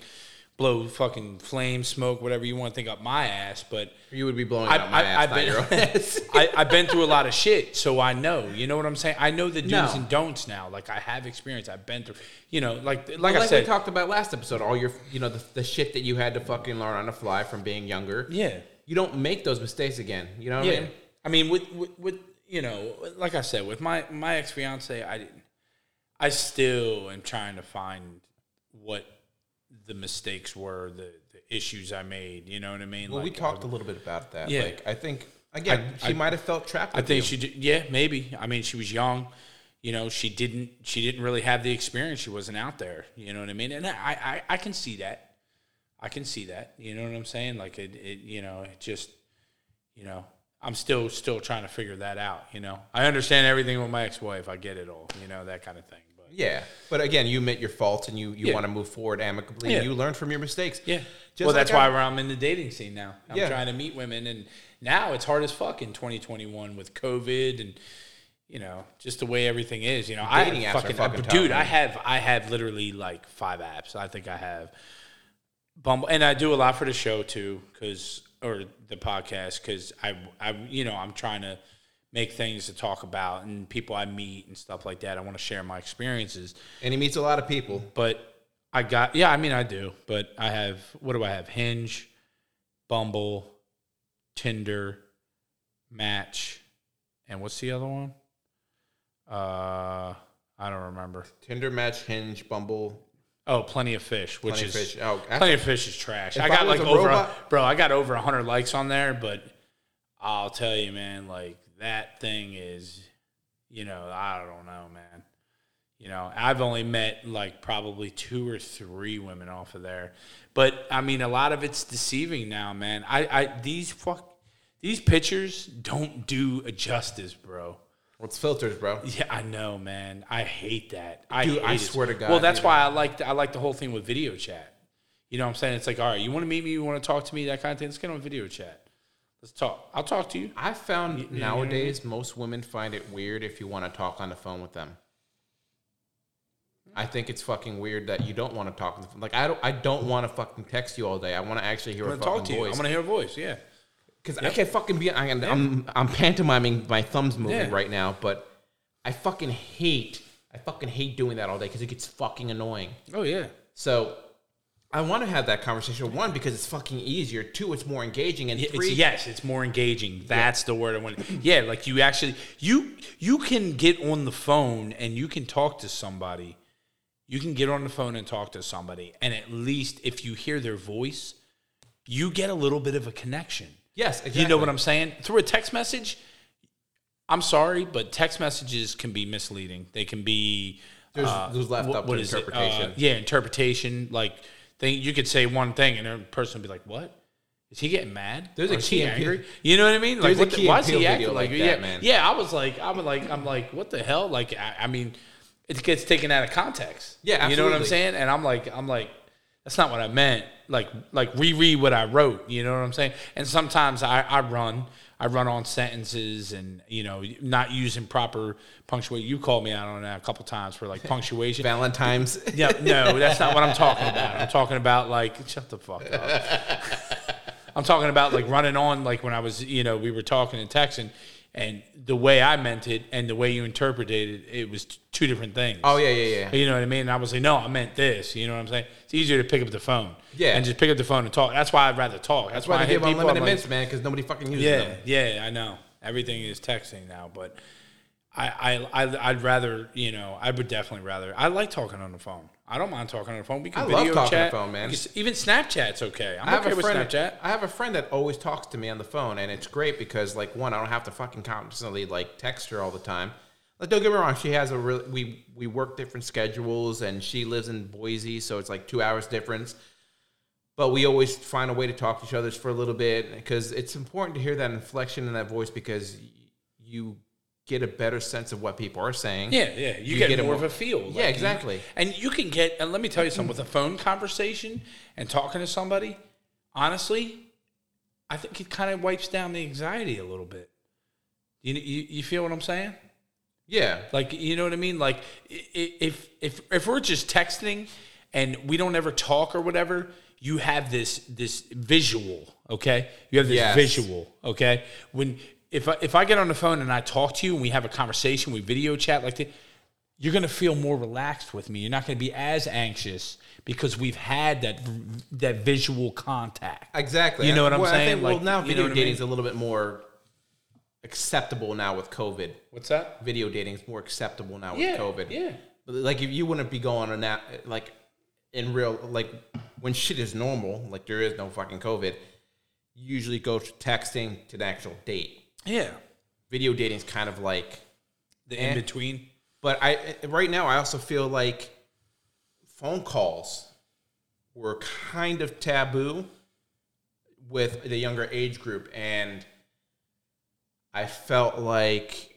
blow fucking flame, smoke, whatever you want to think up my ass, but You would be blowing I, out my ass, I've been, your ass. I, I've been through a lot of shit, so I know. You know what I'm saying? I know the do's No. and don'ts now. Like I have experience. I've been through. You know, like like, like I we said. talked about last episode, all your, you know, the, the shit that you had to fucking learn on the fly from being younger. yeah, You don't make those mistakes again. You know what I yeah. mean? I mean, with, with with you know, like I said, with my my ex fiance, I didn't. I still am trying to find what the mistakes were, the, the issues I made. You know what I mean? Well, we talked I, a little bit about that. Yeah. Like, I think again, I- she might have felt trapped. I think you. she did. Yeah, maybe. I mean, she was young. You know, she didn't. She didn't really have the experience. She wasn't out there. You know what I mean? And I, I, I can see that. I can see that. You know what I'm saying? Like it, it. You know, it just. You know, I'm still, still trying to figure that out. You know, I understand everything with my ex-wife. I get it all. You know, that kind of thing. But Yeah, but again, you admit your faults and you, you Yeah. want to move forward amicably. Yeah. and You learn from your mistakes. yeah. Just well, that's like I- why I'm in the dating scene now. I'm Yeah. trying to meet women, and now it's hard as fuck in 2021 with COVID and you know just the way everything is. You know, Dating I apps are fucking, fucking uh, tough, dude. I have I have literally like five apps. I think I have Bumble, and I do a lot for the show too, because or the podcast, because I I you know I'm trying to make things to talk about and people I meet and stuff like that. I want to share my experiences. And he meets a lot of people. But I got yeah, I mean I do, but I have what do I have? Hinge, Bumble, Tinder, Match, and what's the other one? Uh, I don't remember. Tinder, Match, Hinge, Bumble. Oh, Plenty of Fish, which Plenty is Fish. Oh, Plenty of Fish is trash. If I I got was like a over, a, robot- bro. I got over hundred likes on there, but I'll tell you, man, like that thing is, you know, I don't know, man. You know, I've only met like probably two or three women off of there, but I mean, a lot of it's deceiving now, man. I, I these fuck these pictures don't do a justice, bro. What's filters, bro? Yeah, I know, man. I hate that. I Dude, I it. swear to God, Well, that's why I like I like the whole thing with video chat. You know what I'm saying? It's like, all right, you want to meet me, you want to talk to me, that kind of thing. Let's get on video chat. Let's talk. I'll talk to you. I found you know what I nowadays most women find it weird if you want to talk on the phone with them. I think it's fucking weird that you don't want to talk on the phone. Like I don't, I don't want to fucking text you all day. I want to actually hear I'm a fucking talk to you. voice. I'm gonna hear a voice. Yeah. Because I can't fucking be. I, I'm I'm pantomiming my thumbs moving Yeah. right now, but I fucking hate. I fucking hate doing that all day because it gets fucking annoying. Oh yeah. So I want to have that conversation. One because it's fucking easier. Two, it's more engaging. And It's, three, yes, it's more engaging. That's the word I want. Yeah, like you actually you you can get on the phone and you can talk to somebody. You can get on the phone and talk to somebody, and at least if you hear their voice, you get a little bit of a connection. Yes, exactly. You know what I'm saying? Through a text message, I'm sorry, but text messages can be misleading. They can be There's, uh, there's left what- up what to is interpretation. Uh, yeah, interpretation. Like, they, you could say one thing, and a person would be like, "What? Is he getting mad? There's Or a is Key he angry? You know what I mean? Like, what the- why is he acting like, like yeah, that, man. Yeah, I was like, I'm like, I'm like, what the hell? Like, I, I mean, it gets taken out of context. Yeah, you know what I'm saying? And I'm like, I'm like, that's not what I meant. Like, like reread what I wrote. You know what I'm saying? And sometimes I, I run, I run on sentences and you know not using proper punctuation. You called me out on that a couple times for like punctuation. Valentine's. Yeah, no, that's not what I'm talking about. I'm talking about like shut the fuck up. I'm talking about like running on like when I was, you know, we were talking and texting, and the way I meant it and the way you interpreted it, it was t- two different things. Oh yeah, yeah, yeah. You know what I mean? And I was like, no, I meant this. You know what I'm saying? It's easier to pick up the phone. Yeah. And just pick up the phone and talk. That's why I'd rather talk. That's, That's why I they hit give people. unlimited I'm like, minutes, man, because nobody fucking uses yeah, them. yeah, I know. Everything is texting now, but I, I, I, I'd rather, you know, I would definitely rather. I like talking on the phone. I don't mind talking on the phone. We can I love video talking on the chat. phone, man. Can- even Snapchat's okay. I'm I have okay a with friend. Snapchat. I have a friend that always talks to me on the phone, and it's great because, like, one, I don't have to fucking constantly like text her all the time. Like, don't get me wrong, she has a real. We we work different schedules, and she lives in Boise, so it's like two hours difference. But we always find a way to talk to each other for a little bit because it's important to hear that inflection in that voice because you get a better sense of what people are saying. Yeah, yeah. You, You get, get more mo- of a feel. Yeah, you- exactly. and you can get, and let me tell you something, with a phone conversation and talking to somebody, honestly, I think it kind of wipes down the anxiety a little bit. You, you, you feel what I'm saying? Yeah. Like, you know what I mean? Like, if, if, if we're just texting and we don't ever talk or whatever, you have this, this visual, okay? You have this Yes. visual, okay? When, if I, if I get on the phone and I talk to you and we have a conversation, we video chat like that, you're going to feel more relaxed with me. You're not going to be as anxious because we've had that that visual contact. Exactly. You know what I'm Well, saying? think, well, Like, now you know video what I dating mean? is a little bit more acceptable now with COVID. What's that? Video dating is more acceptable now with COVID. yeah. Like if you wouldn't be going on that, like in real, like when shit is normal, like there is no fucking COVID. You usually go to texting to the actual date. Yeah. Video dating is kind of like, The Eh. in between. but I right now I also feel like phone calls were kind of taboo with the younger age group and I felt like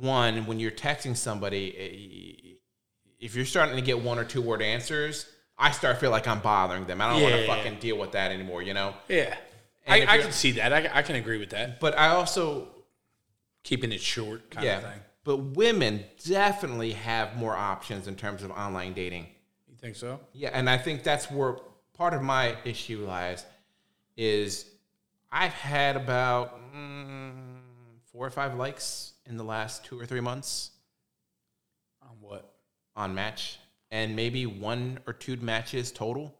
one when you're texting somebody eh, if you're starting to get one or two word answers I start feel like I'm bothering them. I don't want to Yeah. fucking deal with that anymore, you know? Yeah. I, I can see that. I, I can agree with that. But I also Keeping it short kind yeah. of thing. But women definitely have more options in terms of online dating. You think so? Yeah, and I think that's where part of my issue lies. Is I've had about mm, four or five likes in the last two or three months On what? on Match, and maybe one or two matches total.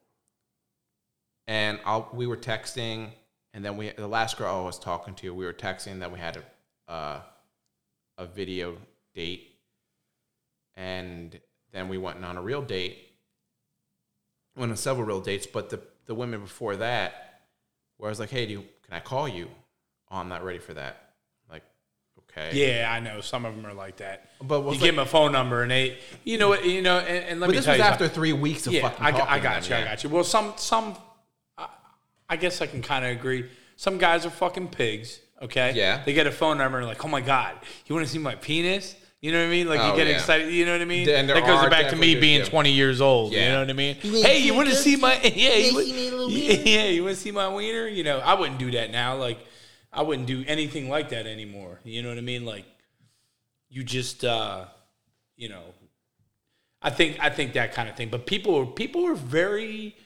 And I'll, we were texting, and then we the last girl I was talking to, we were texting. Then we had a uh, a video date, and then we went on a real date. Went on several real dates, but the the women before that, where I was like, "Hey, do you, can I call you?" Oh, I'm not ready for that. Like, okay, Yeah, I know. Some of them are like that. But you what's give them a phone number and they, you know, what- you know, and, and let But me this was you after something. three weeks of Yeah, fucking I, got- I got them, you. I got you. Well, some some, I guess I can kind of agree. Some guys are fucking pigs. Okay. Yeah. They get a phone number and like, oh my god, you want to see my penis? You know what I mean? Like Oh, you get yeah. excited. You know what I mean? And that goes back to me being yeah. 20 years old. You know what I mean? wanna Hey, you want to see my? Yeah, you, wanna see me a little yeah, wiener? yeah, you want to see my wiener? You know, I wouldn't do that now. Like, I wouldn't do anything like that anymore. You know what I mean? Like, you just, uh, you know, I think I think that kind of thing. But people people are very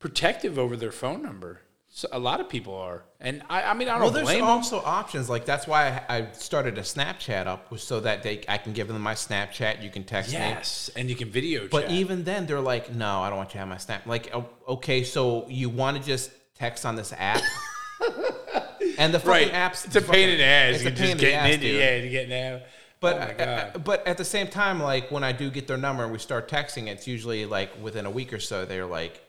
protective over their phone number. So a lot of people are, and I, I mean I don't Well, there's blame them. also options like that's why I, I started a Snapchat up so that they I can give them my Snapchat. You can text me. Yes, and you can video chat. But chat. even then, they're like, "No, I don't want you to have my snap." Like, okay, so you want to just text on this app? and the fucking right, apps, it's a pain in the ass. It's You're a pain just in the ass, into dude. yeah, to getting out. But oh uh, but at the same time, like when I do get their number and we start texting, it's usually like within a week or so. They're like,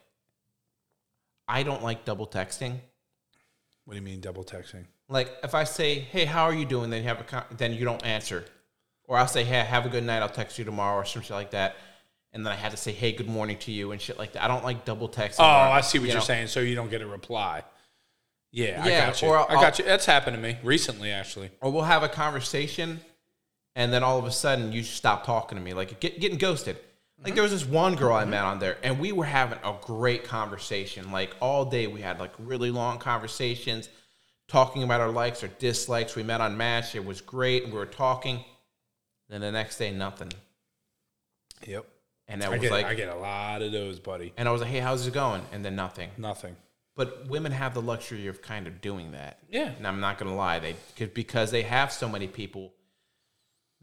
"I don't like double texting." what do you mean double texting? Like if I say, "Hey, how are you doing?" Then you have a con- then you don't answer, or I'll say, "Hey, have a good night. I'll text you tomorrow," or some shit like that. And then I had to say, "Hey, good morning" to you and shit like that. I don't like double texting. Oh, or, I see what you are saying. So you don't get a reply. Yeah, I Yeah, got you. or I got you. That's happened to me recently, actually. Or we'll have a conversation, and then all of a sudden you stop talking to me, like get, getting ghosted. Like there was this one girl I met on there, and we were having a great conversation. Like all day, we had like really long conversations, talking about our likes or dislikes. We met on Match; it was great, and we were talking. Then the next day, nothing. Yep. And that I was get like, I get a lot of those, buddy. and I was like, "Hey, how's it going?" And then nothing. Nothing. but women have the luxury of kind of doing that. Yeah. And I'm not gonna lie, they because they have so many people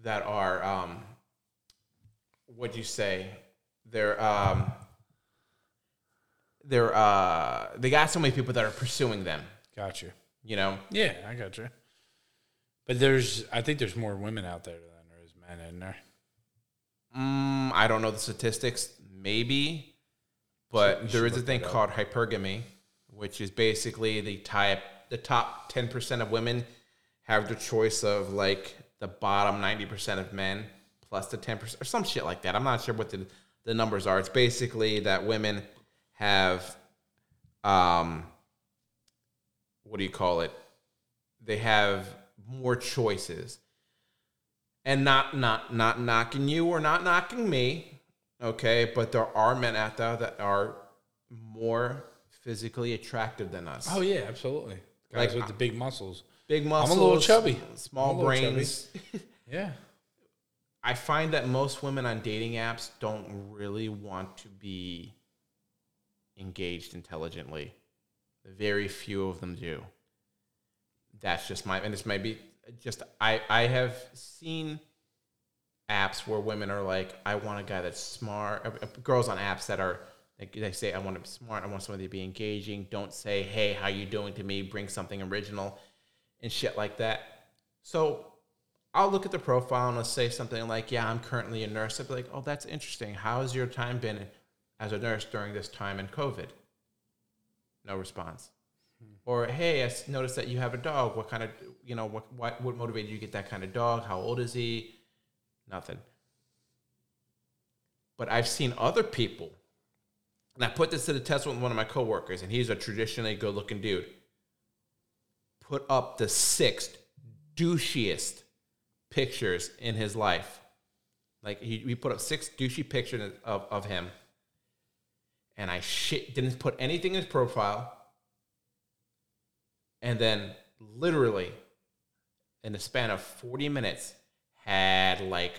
that are um, what'd you say? They're um, they're uh, they got so many people that are pursuing them. Gotcha. You know, Yeah, I got you. But there's, I think there's more women out there than there is men in there. Mm, I don't know the statistics, maybe, but You there is a look thing that up. called hypergamy, which is basically the type the top ten percent of women have the choice of like the bottom ninety percent of men plus the ten percent or some shit like that. I'm not sure what the the numbers are. It's basically that women have, um, what do you call it? They have more choices and not not not knocking you or not knocking me okay but there are men out there that are more physically attractive than us Oh yeah, absolutely. Guys Like, with the big muscles. big muscles I'm a little chubby. small a little brains Yeah. I find that most women on dating apps don't really want to be engaged intelligently. Very few of them do. That's just my and this might be just i i have seen apps where women are like i want a guy that's smart uh, uh, girls on apps that are they say i want to be smart. I want somebody to be engaging. Don't say hey how you doing to me. Bring something original and shit like that. So i'll look at the profile and i'll say something like yeah i'm currently a nurse I'd be like oh that's interesting How has your time been as a nurse during this time in covid no response hmm. or hey, I noticed that you have a dog. What kind of you know what what what motivated you to get that kind of dog? How old is he? Nothing. But I've seen other people, and I put this to the test with one of my coworkers, and he's a traditionally good-looking dude. Put up the sixth douchiest pictures in his life. Like he, he put up six douchey pictures of, of him, and I shit didn't put anything in his profile. And then literally in the span of 40 minutes had like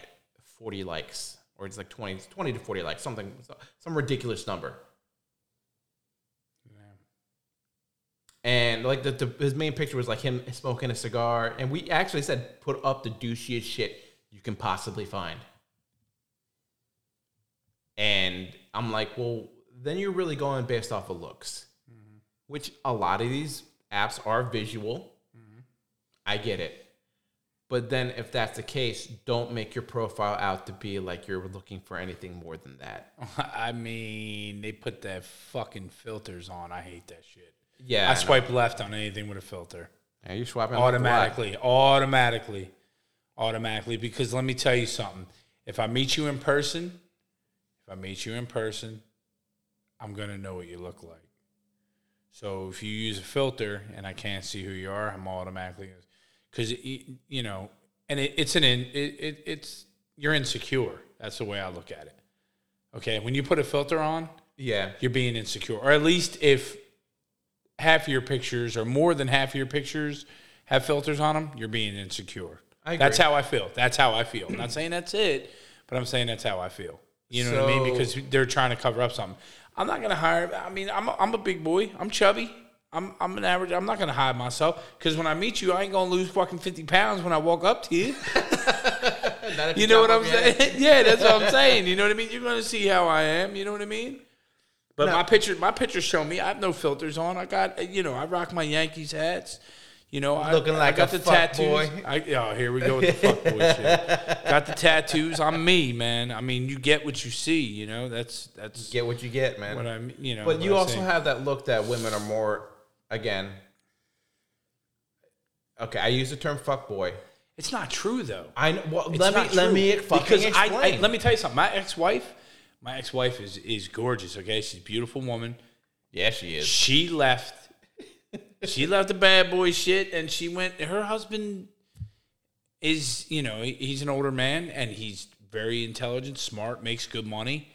40 likes. Or it's like 20, 20 to 40 likes something some ridiculous number and like the, the his main picture was like him smoking a cigar and we actually said put up the douchiest shit you can possibly find and i'm like well then you're really going based off of looks mm-hmm. which a lot of these apps are visual. Mm-hmm. I get it. But then if that's the case, don't make your profile out to be like you're looking for anything more than that. I mean, they put that fucking filters on. I hate that shit. Yeah. I swipe left on anything with a filter. Yeah, you're swapping left automatically, automatically, automatically. Because let me tell you something. If I meet you in person, if I meet you in person, I'm gonna know what you look like. So if you use a filter and I can't see who you are, I'm automatically because you know, and it, it's an in it, it it's you're insecure. That's the way I look at it. Okay, when you put a filter on, Yeah. you're being insecure, or at least if half of your pictures or more than half of your pictures have filters on them, you're being insecure. That's how I feel. That's how I feel. I'm not saying that's it, but I'm saying that's how I feel. You know what I mean? Because they're trying to cover up something. I'm not gonna hire. I mean, I'm a, I'm a big boy. I'm chubby. I'm I'm an average. I'm not gonna hide myself because when I meet you, I ain't gonna lose fucking 50 pounds when I walk up to you. You know what I'm saying? yeah, that's what I'm saying. You know what I mean? You're gonna see how I am. You know what I mean? But No. my picture, my pictures show me. I have no filters on. I got, you know, I rock my Yankees hats. You know, I, Looking I like got a the fuck tattoos. boy. I, oh, here we go with the fuck boy shit. Got the tattoos. I'm me, man. I mean, you get what you see. You know, that's that's Get what you get, man. what I'm. You know, But you I also have that look that women are more, again. Okay, I use the term fuck boy. It's not true though. I know, well, let me let me fucking because I, explain. I let me tell you something. My ex-wife, my ex-wife is is gorgeous. Okay, she's a beautiful woman. yeah, she is. She left. she left the bad boy shit, and she went. Her husband is, you know, he's an older man, and he's very intelligent, smart, makes good money.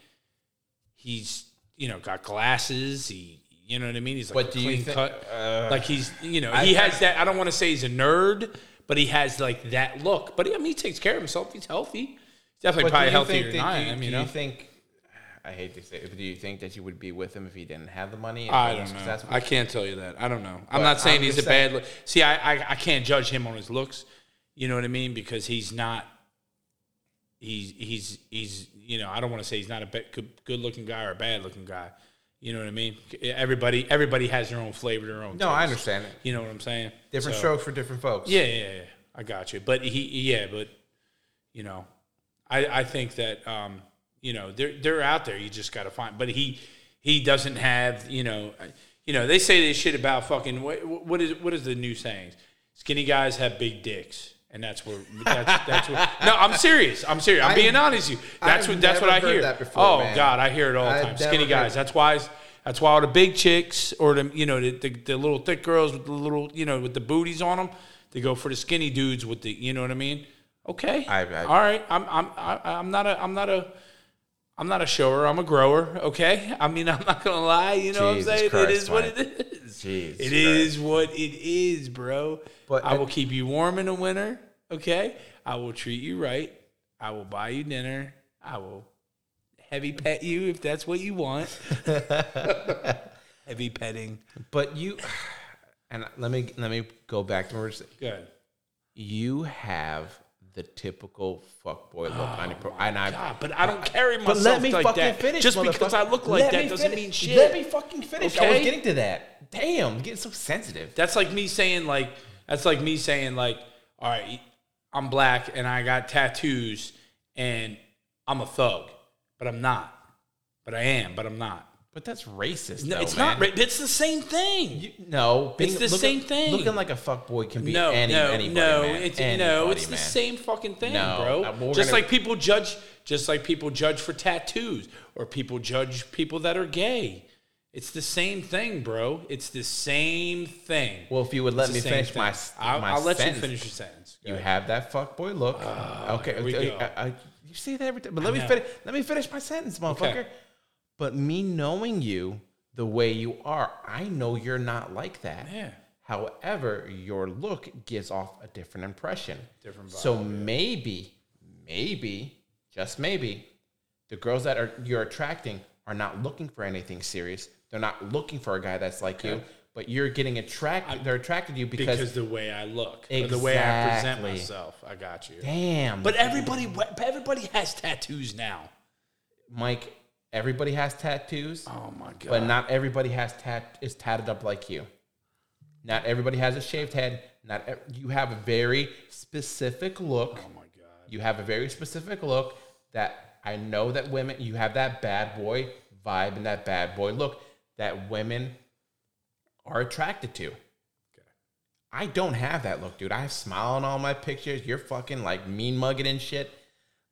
He's, you know, got glasses. He, you know what I mean. He's like But do you clean think- cut. uh, like he's, you know, I- he has that. I don't want to say he's a nerd, but he has like that look. But he, I mean, he takes care of himself. He's healthy. He's definitely probably healthier think than I am. do You know. you think? I hate to say it, but do you think that you would be with him if he didn't have the money? I don't know. I can't tell you that. I don't know. I'm But not saying I'm he's a just bad. Look. See, I, I I can't judge him on his looks. You know what I mean? Because he's not. He's he's he's you know I don't want to say he's not a be- good good looking guy or a bad looking guy. You know what I mean? Everybody everybody has their own flavor, their own. no, I understand it. You know what I'm saying? Different So- strokes for different folks. Yeah, yeah, yeah. I got you. But he, yeah, but you know, I, I think that um, you know they're they're out there. You just got to find. But he he doesn't have you know you know they say this shit about fucking what, what is what is the new sayings? Skinny guys have big dicks. And that's where that's, that's what. No, I'm serious. I'm serious. I'm I- being honest with you. That's I've what that's what I hear. before, oh man. God, I hear it all the I've time. Skinny guys. That's why. That's why all the big chicks or the you know the, the, the little thick girls with the little you know with the booties on them, they go for the skinny dudes with the you know what I mean. Okay, I- I- all right. I'm I'm I, I'm not a I'm not a I'm not a shower. I'm a grower. Okay. I mean I'm not gonna lie. You know Jesus what I'm saying? Christ, it is what Mike. it is. Jesus It is what it is, bro. But I will keep you warm in the winter. Okay. I will treat you right. I will buy you dinner. I will heavy pet you if that's what you want. heavy petting. But you, and let me let me go back to where Good. you have the typical fuckboy look oh on your pro, and I. God, but I don't carry myself But let me like fucking that. finish. Just because I look like Let that doesn't finish. mean shit. Let me fucking finish. I was getting to that. Damn, I'm getting so sensitive. That's like me saying like that's like me saying like, all right, I'm black and I got tattoos and I'm a thug, but I'm not. But I am, but I'm not. But that's racist. No, though, it's man. not. ra- It's the same thing. You, no, being, the looking- same thing. Looking like a fuckboy can be no, any, no, anybody, no. man. It's no. Anybody, It's the same fucking thing, No, bro. uh, just gonna- like people judge, just like people judge for tattoos, or people judge people that are gay. It's the same thing, bro. It's the same thing. Well, if you would let It's me finish my, I'll, my I'll let sentence. you finish your sentence. Go You ahead. have that fuckboy look. okay, here we okay, go. I, I- you say that every time, but let me know. finish. Let me finish my sentence, motherfucker. But me knowing you the way you are, I know you're not like that. Yeah. However, your look gives off a different impression. Different So maybe, maybe, just maybe, the girls that are you're attracting are not looking for anything serious. They're not looking for a guy that's like you, but you're getting attracted. They're attracted to you because, because the way I look, or the way I present myself. I got you. damn. But everybody, everybody has tattoos now. Mike, everybody has tattoos, Oh my god! but not everybody has tat is tatted up like you. Not everybody has a shaved head. Not ev- you have a very specific look. oh my god! You have a very specific look that I know that women. You have that bad boy vibe and that bad boy look that women are attracted to. I don't have that look, dude. I smile on all my pictures. You're fucking like mean mugging and shit.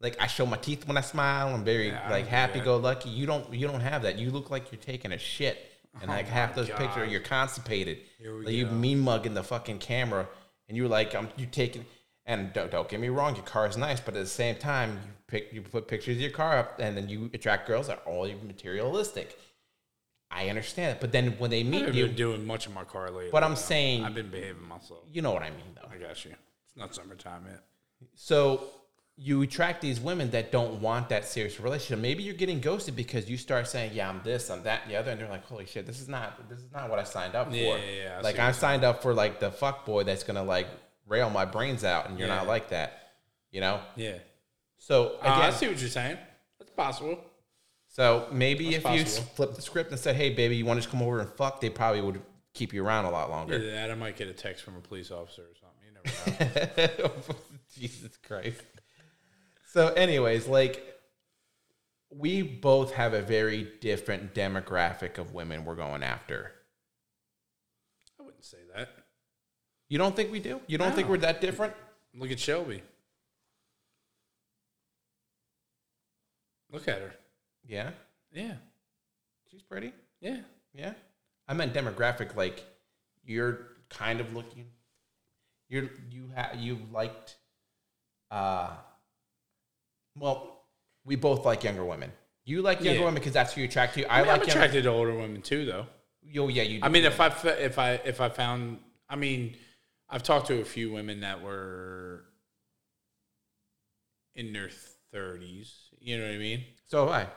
Like I show my teeth when I smile. I'm very I like happy go lucky. You don't you don't have that. You look like you're taking a shit. And Oh like half those God. pictures you're constipated. Here we like you mean mugging the fucking camera and you're like I'm you taking and don't, don't get me wrong, your car is nice, but at the same time you pick you put pictures of your car up and then you attract girls that are all materialistic. I understand it. But then when they meet you, been doing much in my car lately. But I'm saying- I've been behaving myself. you know what I mean though. I got you. It's not summertime yet. So you attract these women that don't want that serious relationship. Maybe you're getting ghosted because you start saying, "Yeah, I'm this, I'm that, and the other," and they're like, "Holy shit, this is not this is not what I signed up for." Yeah, yeah, yeah, like I signed up for like the fuck boy that's gonna like rail my brains out, and you're not like that, you know. Yeah. So Uh, I see what you're saying. That's possible. so maybe That's if you flip the script and said, "Hey, baby, you want to come over and fuck?" They probably would keep you around a lot longer. Either that, I might get a text from a police officer or something. You never know. Jesus Christ. So, anyways, like we both have a very different demographic of women we're going after. I wouldn't say that. You don't think we do? You don't think we're that different? Look at Shelby. Look at her. Yeah. Yeah. She's pretty. Yeah. Yeah. I meant demographic like you're kind of looking you're you have you liked uh well, we both like younger women. You like younger Yeah. women because that's who you attract to. I I, mean, I'm like younger. attracted to older women too, though. Oh yeah, you. I mean, if I f- if I if I found, I mean, I've talked to a few women that were in their thirties. You know what I mean? so have I.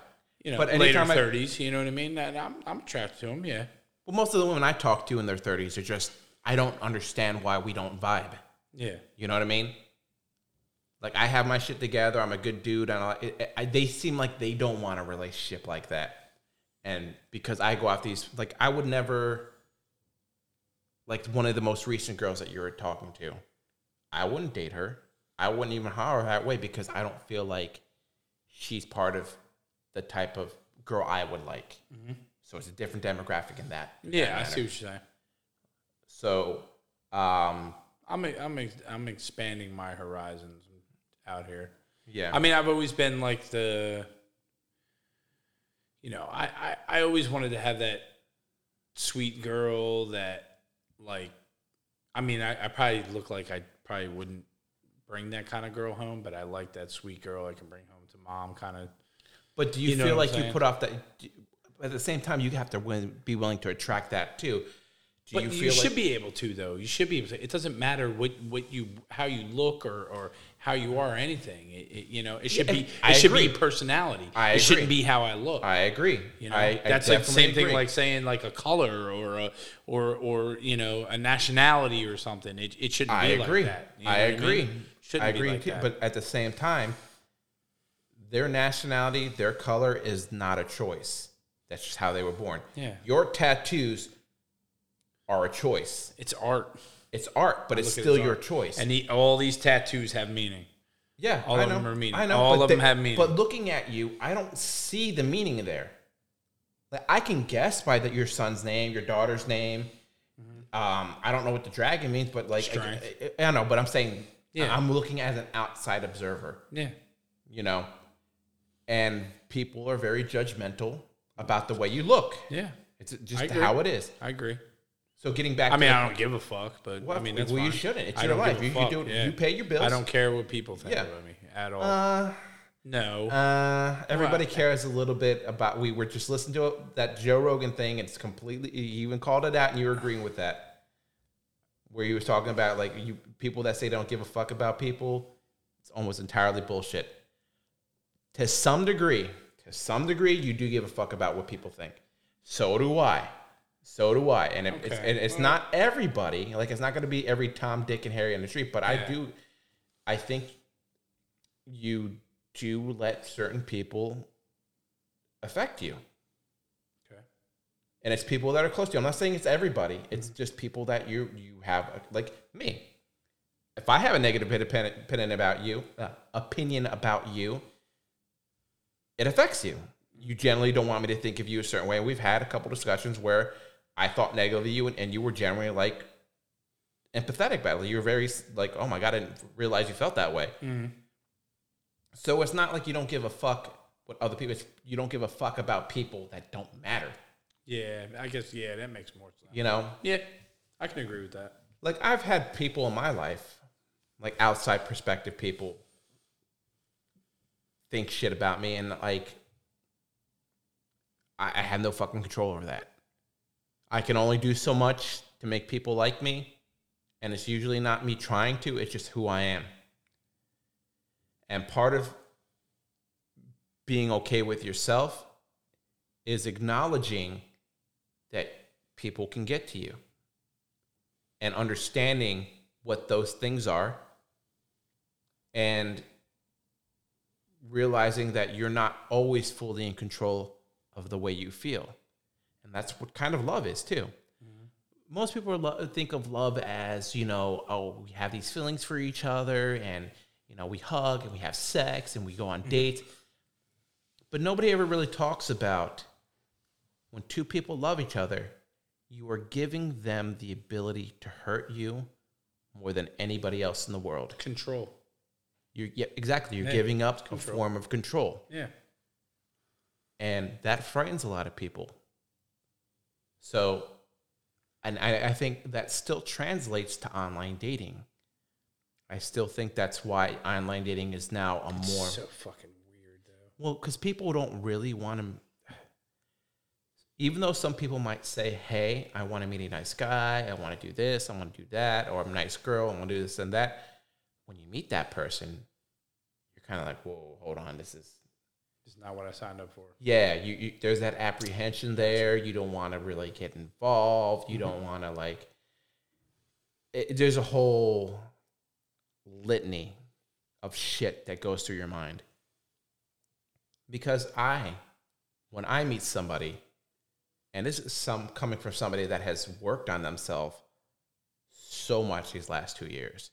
you know, But later anytime I- thirties. You know what I mean? And I'm I'm attracted to them. Yeah, Well, most of the women I talk to in their 30s are just, I don't understand why we don't vibe. yeah, You know what I mean? Like I have my shit together. I'm a good dude, and I, it, I, they seem like they don't want a relationship like that. And because I go off these, like I would never, like one of the most recent girls that you were talking to, I wouldn't date her. I wouldn't even hire her that way because I don't feel like she's part of the type of girl I would like. So it's a different demographic in that. in that yeah. I see what you're saying. So, um, I'm I'm I'm expanding my horizons out here. yeah. I mean, I've always been like the, you know, I, I, I always wanted to have that sweet girl that, like, I mean, I, I probably look like I probably wouldn't bring that kind of girl home, but I like that sweet girl I can bring home to mom kind of. But do you, You know feel like you put off that? At the same time, you have to win, be willing to attract that too. Do But you you, should like, be able to, though. You should be able to. It doesn't matter what, what you, how you look or, or how you are or anything. It, it- you know, it should Yeah, be, it I should agree. be personality. I it shouldn't agree. be how I look. I agree. You know, I, I that's like the same thing like saying like a color or a or or you know a nationality or something. It, it shouldn't I be agree. like that. You know I agree. mean? Shouldn't I be agree like too. But at the same time, their nationality, their color is not a choice. That's just how they were born. Yeah. Your tattoos are a choice. it's art. It's art, but it's still your art. choice. And the, all these tattoos have meaning. Yeah, All I of know. them are meaning. I know. All of them have meaning. But looking at you, I don't see the meaning there. Like I can guess by the, your son's name, your daughter's name. Um, I don't know what the dragon means, but like I, I, I know. But I'm saying, Yeah. I'm looking as an outside observer. Yeah. You know, and people are very judgmental about the way you look. Yeah. It's just how it is. I agree. So getting back, to I mean, I don't give a fuck, but Well, I mean, that's well, you shouldn't. It's I your life. You- you do- yeah. you pay your bills. I don't care what people think Yeah. about me at all. uh, no. Uh, everybody Well, cares a little bit about. We were just listening to it, that Joe Rogan thing. It's completely. You even called it out, and you were agreeing with that. Where he was talking about like you people that say they don't give a fuck about people. It's almost entirely bullshit. To some degree, to some degree, you do give a fuck about what people think. So do I. So do I. And it, it's Okay. and it's not everybody. Like it's not going to be every Tom, Dick, and Harry on the street. But I do. I think you do let certain people affect you. Okay. And it's people that are close to you. I'm not saying it's everybody. It's just people that you you have like me. If I have a negative opinion, opinion about you, uh, opinion about you, it affects you. You generally don't want me to think of you a certain way. We've had a couple discussions where I thought negatively of you, and, and you were generally like empathetic about it. You were very like, "Oh my god, I didn't realize you felt that way." Mm-hmm. So it's not like you don't give a fuck what other people. It's, you don't give a fuck about people that don't matter. Yeah, I guess. Yeah, that makes more sense. You know, Yeah, I can agree with that. like I've had people in my life, like outside perspective people, think shit about me, and like I, I have no fucking control over that. I can only do so much to make people like me, and it's usually not me trying to. It's just who I am. And part of being okay with yourself is acknowledging that people can get to you and understanding what those things are and realizing that you're not always fully in control of the way you feel. And that's what kind of love is, too. Mm-hmm. Most people lo- think of love as, you know, oh, we have these feelings for each other and, you know, we hug and we have sex and we go on mm-hmm. dates. But nobody ever really talks about when two people love each other, you are giving them the ability to hurt you more than anybody else in the world. Control. You're, yeah, exactly. You're Yeah, giving up a form of control. Yeah. And that frightens a lot of people. So, and I, I think that still translates to online dating. I still think that's why online dating is now a more So fucking weird though. Well, because people don't really want to. Even though some people might say, "Hey, I want to meet a nice guy. I want to do this. I want to do that," or "I'm a nice girl. I want to do this and that." When you meet that person, you're kind of like, "Whoa, hold on. This is It's not what I signed up for. yeah, you, you there's that apprehension there. You don't want to really get involved. You don't mm-hmm. want to like. It, there's a whole litany of shit that goes through your mind. Because I, when I meet somebody, and this is some coming from somebody that has worked on themselves so much these last two years,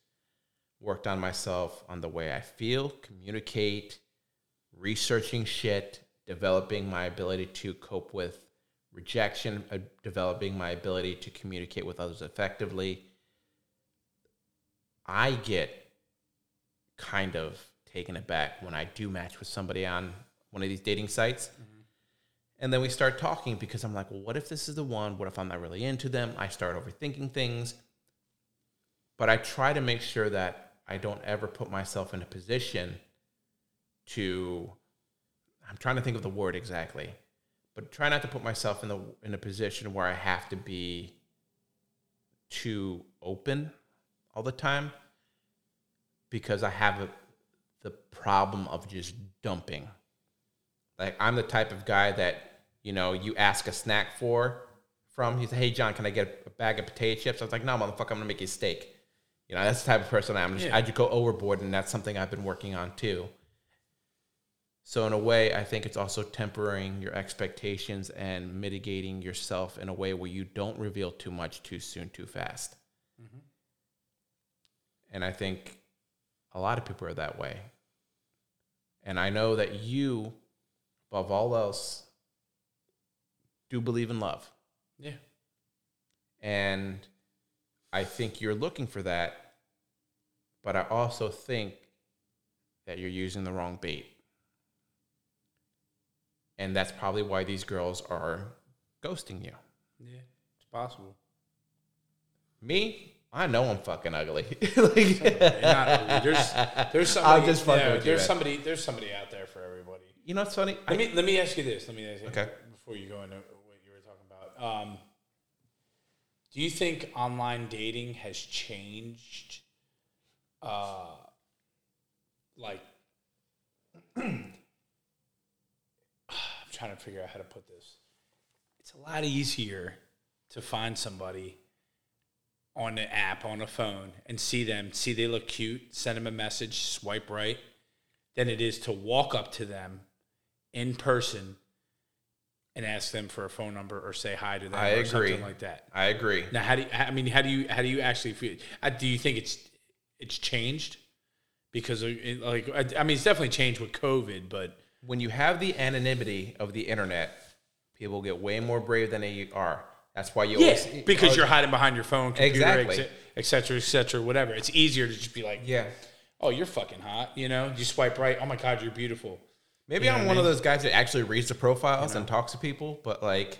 worked on myself on the way I feel, communicate, researching shit, developing my ability to cope with rejection, uh, developing my ability to communicate with others effectively. I get kind of taken aback when I do match with somebody on one of these dating sites. And then we start talking because I'm like, well, what if this is the one? What if I'm not really into them? I start overthinking things. But I try to make sure that I don't ever put myself in a position to I'm trying to think of the word exactly, but try not to put myself in the in a position where I have to be too open all the time because I have a, the problem of just dumping. Like I'm the type of guy that you know you ask a snack for from. He's like, "Hey John, can I get a bag of potato chips?" I was like, "No, motherfucker, I'm gonna make you a steak." You know, that's the type of person I am. Just, Yeah. I just go overboard, and that's something I've been working on too. So in a way, I think it's also tempering your expectations and mitigating yourself in a way where you don't reveal too much too soon, too fast. Mm-hmm. And I think a lot of people are that way. And I know that you, above all else, do believe in love. Yeah. And I think you're looking for that, but I also think that you're using the wrong bait. And that's probably why these girls are ghosting you. Yeah. It's possible. Me, I know I'm fucking ugly. like, not ugly. There's there's somebody. I'm just fucking yeah, with you, There's man. somebody. There's somebody out there for everybody. you know what's funny? Let me let me ask you this. Let me ask you Okay. before you go into what you were talking about. Um, do you think online dating has changed? Uh, like, trying to figure out how to put this. It's a lot easier to find somebody on the app on a phone and see them, see they look cute, send them a message, swipe right, than it is to walk up to them in person and ask them for a phone number or say hi to them I or agree. something like that. I agree. Now, how do you, I mean, how do you how do you actually feel? uh, Do you think it's it's changed because of, like I mean, it's definitely changed with COVID, but When you have the anonymity of the internet, people get way more brave than they are. That's why you yeah, always because you're hiding behind your phone, computer, Exactly. et- et cetera, et cetera, whatever. It's easier to just be like, yeah. oh, you're fucking hot, you know? You swipe right, oh my god, you're beautiful. Maybe You know I'm one I of those guys that actually reads the profiles and talks to people, but like,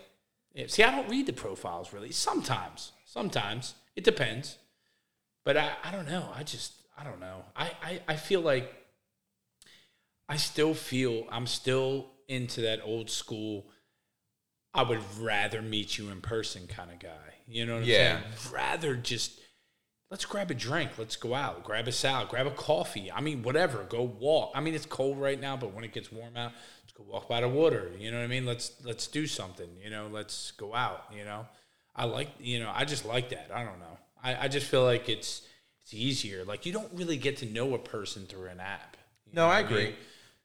Yeah, See, I don't read the profiles really. Sometimes, sometimes it depends, but I, I don't know. I just I don't know. I, I I feel like I still feel I'm still into that old school. I would rather meet you in person kind of guy. You know what I'm Yeah. saying? Rather just let's grab a drink, let's go out, grab a salad, grab a coffee. I mean, whatever. Go walk. I mean, it's cold right now, but when it gets warm out, let's go walk by the water. You know what I mean? Let's let's do something. You know, let's go out. You know, I like you know I just like that. I don't know. I, I just feel like it's it's easier. Like you don't really get to know a person through an app. No, I agree. mean?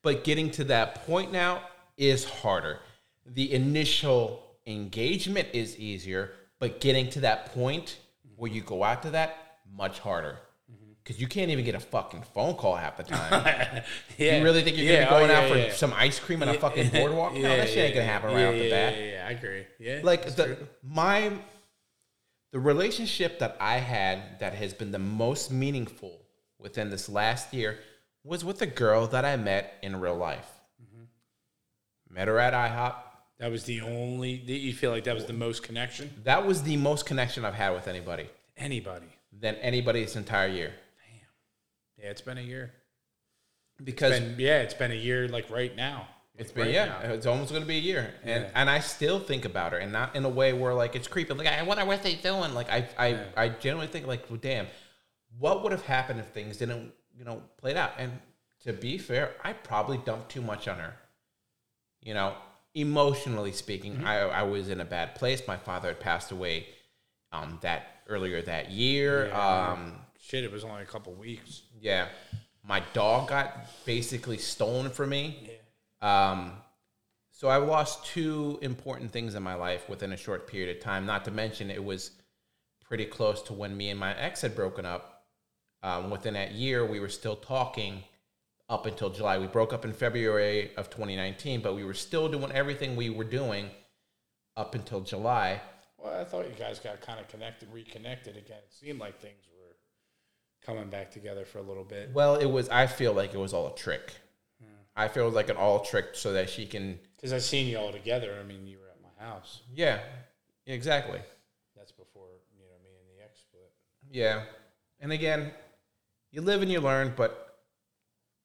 But getting to that point now is harder. The initial engagement is easier, but getting to that point where you go out to that, much harder. Mm-hmm. Because you can't even get a fucking phone call half the time. yeah. You really think you're Yeah, gonna be going oh, out yeah, for yeah. some ice cream and a fucking boardwalk? no, that shit ain't gonna happen right yeah, off the yeah, bat. Yeah, yeah, I agree. Yeah, like the true. my the relationship that I had that has been the most meaningful within this last year was with a girl that I met in real life. Mm-hmm. Met her at IHOP. that was the only. You feel like that was the most connection. That was the most connection I've had with anybody Anybody. than anybody this entire year. Damn. Yeah, it's been a year. Because Been, yeah, it's been a year. Like right now. It's been right yeah, now. it's almost gonna be a year, and Yeah. and I still think about her, and not in a way where like it's creepy. Like I wonder what they doing. Like I I Yeah. I generally think like, well, damn, what would have happened if things didn't you know played out? And to be fair, I probably dumped too much on her. You know, emotionally speaking, Mm-hmm. I, I was in a bad place. My father had passed away um, that earlier that year. Yeah. Um, Shit, it was only a couple weeks. yeah, my dog got basically stolen from me. Yeah. Um, so I lost two important things in my life within a short period of time. Not to mention, it was pretty close to when me and my ex had broken up. Um, within that year, we were still talking up until July. We broke up in February of 2019, but we were still doing everything we were doing up until July. Well, I thought you guys got kind of connected, reconnected again. It seemed like things were coming back together for a little bit. Well, it was. I feel like it was all a trick. I feel like an all trick so that she can. Because I seen you all together. I mean, you were at my house. Yeah, exactly. That's before you know me and the ex split. Yeah. And again, you live and you learn, but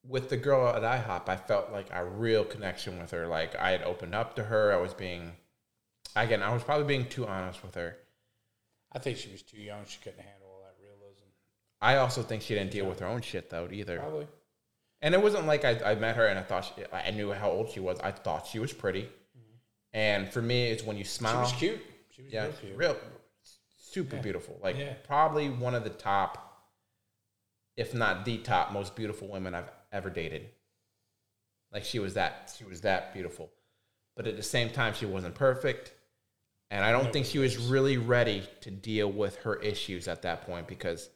with the girl at IHOP, I felt like a real connection with her. Like I had opened up to her. I was being, again, I was probably being too honest with her. I think she was too young. She couldn't handle all that realism. I also think she didn't deal with her own shit though either. Probably. And it wasn't like I, I met her and I thought she, I knew how old she was. I thought she was pretty. Mm-hmm. And for me, it's when you smile. She was cute. She was Yeah, real cute. real, super Yeah. beautiful. Like Yeah. probably one of the top, if not the top, most beautiful women I've ever dated. Like she was that, she was that beautiful, but at the same time, she wasn't perfect, and I don't think she was really ready to deal with her issues at that point because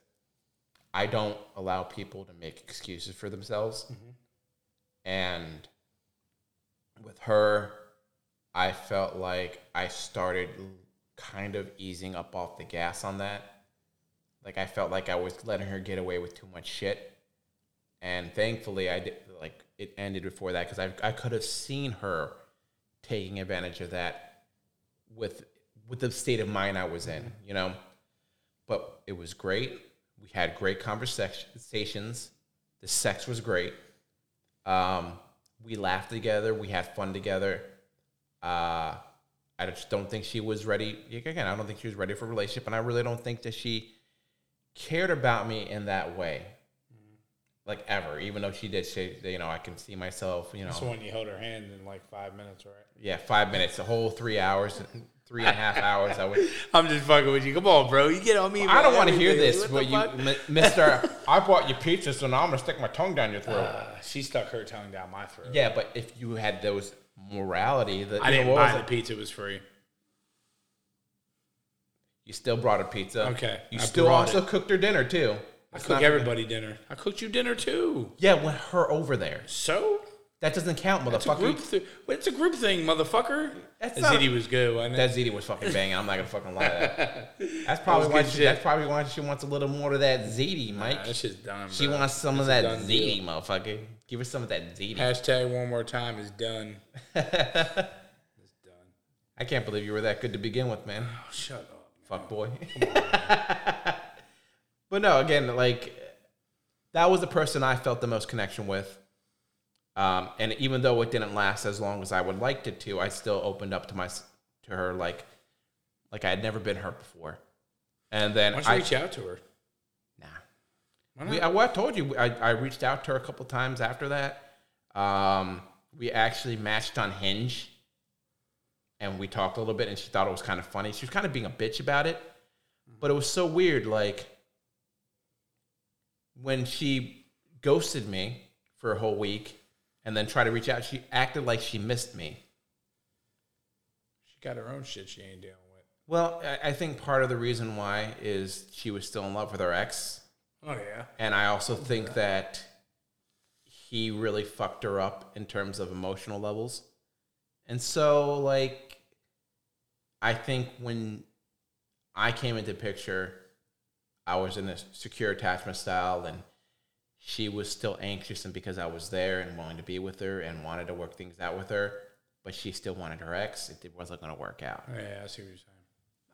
I don't allow people to make excuses for themselves, mm-hmm. and with her, I felt like I started kind of easing up off the gas on that. Like I felt like I was letting her get away with too much shit. And thankfully I did like it ended before that cuz I I could have seen her taking advantage of that with with the state of mind I was in, you know. But it was great. We had great conversations. The sex was great. Um, we laughed together. We had fun together. Uh, I just don't think she was ready. Again, I don't think she was ready for a relationship, and I really don't think that she cared about me in that way, like ever. Even though she did say, you know, I can see myself. You know, So when you held her hand in like five minutes, right? yeah, five minutes, a whole three hours, three and a half hours. I would. I'm just fucking with you. Come on, bro. You get on me. I don't want to hear this, What but you, mi- Mister. I bought you pizza, so now I'm gonna stick my tongue down your throat. Uh, she stuck her tongue down my throat. yeah, but if you had those morality, that I didn't was buy it? the pizza. Was free. You still brought her pizza. Okay, You I still also cooked her dinner too. I cook everybody dinner. I cooked you dinner too. Yeah, with her over there. So That doesn't count, it's a motherfucker. group. Th- it's a group thing, motherfucker. That's That ziti was good, wasn't it? that ziti was fucking banging. I'm not gonna fucking lie that. That's probably was why. She, shit. that's probably why she wants a little more of that ziti, Mike. Nah, that shit's done. she bro. wants some of That's a that ziti, deal. motherfucker. Give her some of that ziti. Hashtag one more time is done. it's done. I can't believe you were that good to begin with, man. Oh, shut up. Fuck boy. but no, again, like that was the person I felt the most connection with. Um, and even though it didn't last as long as I would liked it to, I still opened up to my to her like like I had never been hurt before. And then Why don't you I reach out to her? nah. We. I, well, I told you, I, I reached out to her a couple times after that. Um, we actually matched on Hinge, and we talked a little bit, and she thought it was kind of funny. She was kind of being a bitch about it, but it was so weird. Like when she ghosted me for a whole week, and then tried to reach out, she acted like she missed me. she got her own shit she ain't dealing with. Well, I, I think part of the reason why is she was still in love with her ex. Oh yeah. And I also think that he really fucked her up in terms of emotional levels. And so, like, I think when I came into picture, I was in a secure attachment style, and she was still anxious, and because I was there and wanted to be with her and wanted to work things out with her, but she still wanted her ex, it wasn't going to work out. Oh, yeah, I see what you're saying.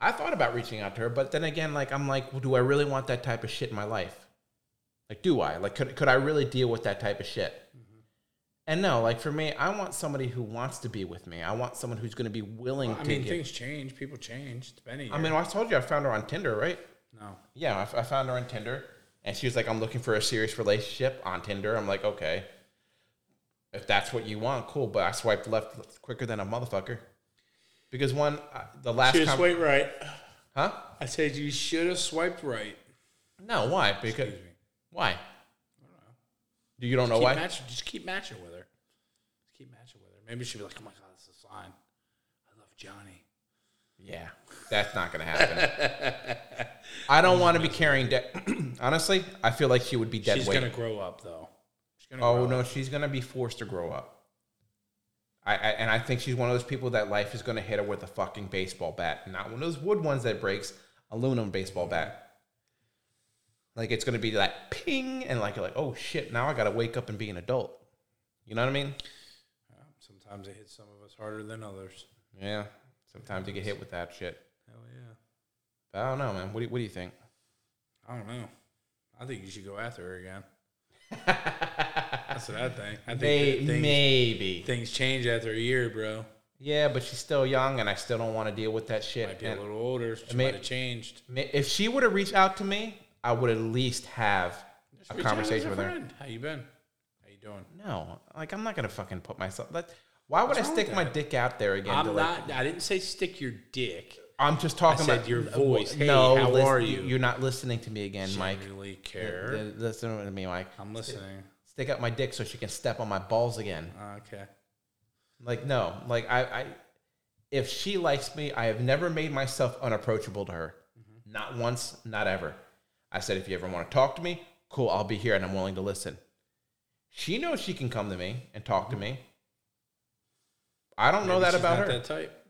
I thought about reaching out to her, but then again, like I'm like, well, do I really want that type of shit in my life? Like, do I? Like, could could I really deal with that type of shit? And no, like for me, I want somebody who wants to be with me. I want someone who's going to be willing I to. I mean, give- things change. People change. It's been a year. I mean, I told you I found her on Tinder, right? no. Yeah, I, f- I found her on Tinder, and she was like, "I'm looking for a serious relationship on Tinder." I'm like, okay. If that's what you want, cool. But I swiped left quicker than a motherfucker. Because one, uh, the last Should have com- swiped right. huh? I said you should have swiped right. No, why? Because Excuse me. why? Do you don't know keep why? Matching, just keep matching with her. Just keep matching with her. Maybe she'll be like, "Oh my god, that's a sign. I love Johnny." Yeah, that's not gonna happen. I don't want to be carrying debt. Honestly, I feel like she would be dead She's weight. gonna grow up though. Oh no, up. she's gonna be forced to grow up. I, I and I think she's one of those people that life is gonna hit her with a fucking baseball bat, not one of those wood ones that breaks, aluminum baseball bat. Like it's gonna be like ping, and like you're like, oh shit, now I gotta wake up and be an adult. You know what I mean? Sometimes it hits some of us harder than others. Yeah. Sometimes you get hit with that shit. Hell yeah. But I don't know, man. What do you, what do you think? I don't know. I think you should go after her again. That's what I think. I think May- things, maybe. things change after a year, bro. Yeah, but she's still young, and I still don't want to deal with that shit. Might be a And- little older. She may- might have changed. If she would have reached out to me, I would at least have Just a reach out as conversation a with her. friend. How you been? How you doing? No, like I'm not gonna fucking put myself. That, why would I stick my dick out there again? I'm like- not. I didn't say stick your dick. I'm just talking said about your voice. Hey, no, how listen- are you? You're not listening to me again, Mike. Genuinely care. L- Listen to me, Mike. I'm listening. Stick out my dick so she can step on my balls again. Okay. Like no, like I, I if she likes me, I have never made myself unapproachable to her. Mm-hmm. Not once, not ever. I said if you ever want to talk to me, cool, I'll be here and I'm willing to listen. She knows she can come to me and talk to me. I don't know that she's about not her. That type.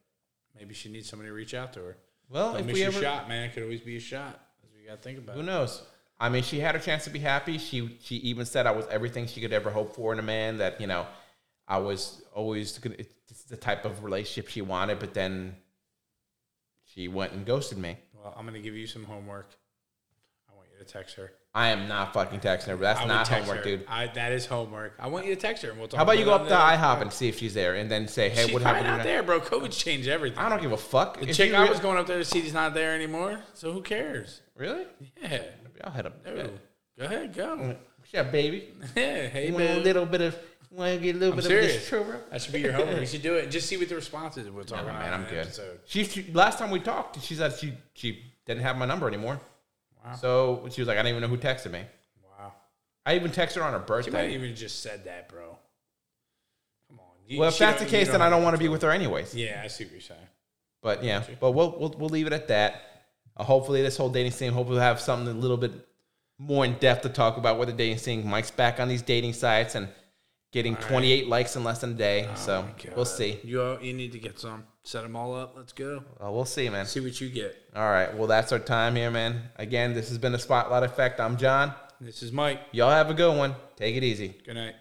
Maybe she needs somebody to reach out to her. well, Don't if miss we your ever, shot, man. It could always be a shot. That's what you got to think about. who knows? I mean, she had her chance to be happy. She she even said I was everything she could ever hope for in a man. That you know, I was always gonna- it's the type of relationship she wanted. But then she went and ghosted me. Well, I'm gonna give you some homework. I want you to text her. I am not fucking texting her. That's I would not text homework, her. dude. I, that is homework. I want you to text her, and we'll talk. How about you go up to IHOP and see if she's there, and then say, "Hey, She's what probably happened?" not there, bro. COVID's changed everything. I don't give a fuck. The If chick you I re- was going up there to see is not there anymore. So who cares? really. Yeah. I'll head up. No. Go ahead, go. Yeah, baby. Yeah. Hey, You want a man. little bit of? Want to get a little I'm bit of serious. this churro? That should be your homework. You should do it. and Just see what the response is. We'll talk No, about man, it I'm in the good. episode. She, she last time we talked, she said she she didn't have my number anymore. Wow. So she was like, I don't even know who texted me. Wow. I even texted her on her birthday. She might birthday. even just said that, bro. Come on. You- Well, if she that's the don't- you case, then I don't want to be with her anyways. Yeah, I see what you're saying. But yeah, but we'll we'll, we'll leave it at that. Uh, hopefully, this whole dating scene. Hopefully, we'll have something a little bit more in depth to talk about with the dating scene. Mike's back on these dating sites and getting 28 likes in less than a day. so Oh my we'll see. You all, you need to get some. Set them all up. Let's go. Uh, we'll see, man. See what you get. All right. Well, that's our time here, man. Again, this has been the Spotlight Effect. I'm John. This is Mike. Y'all have a good one. Take it easy. Good night.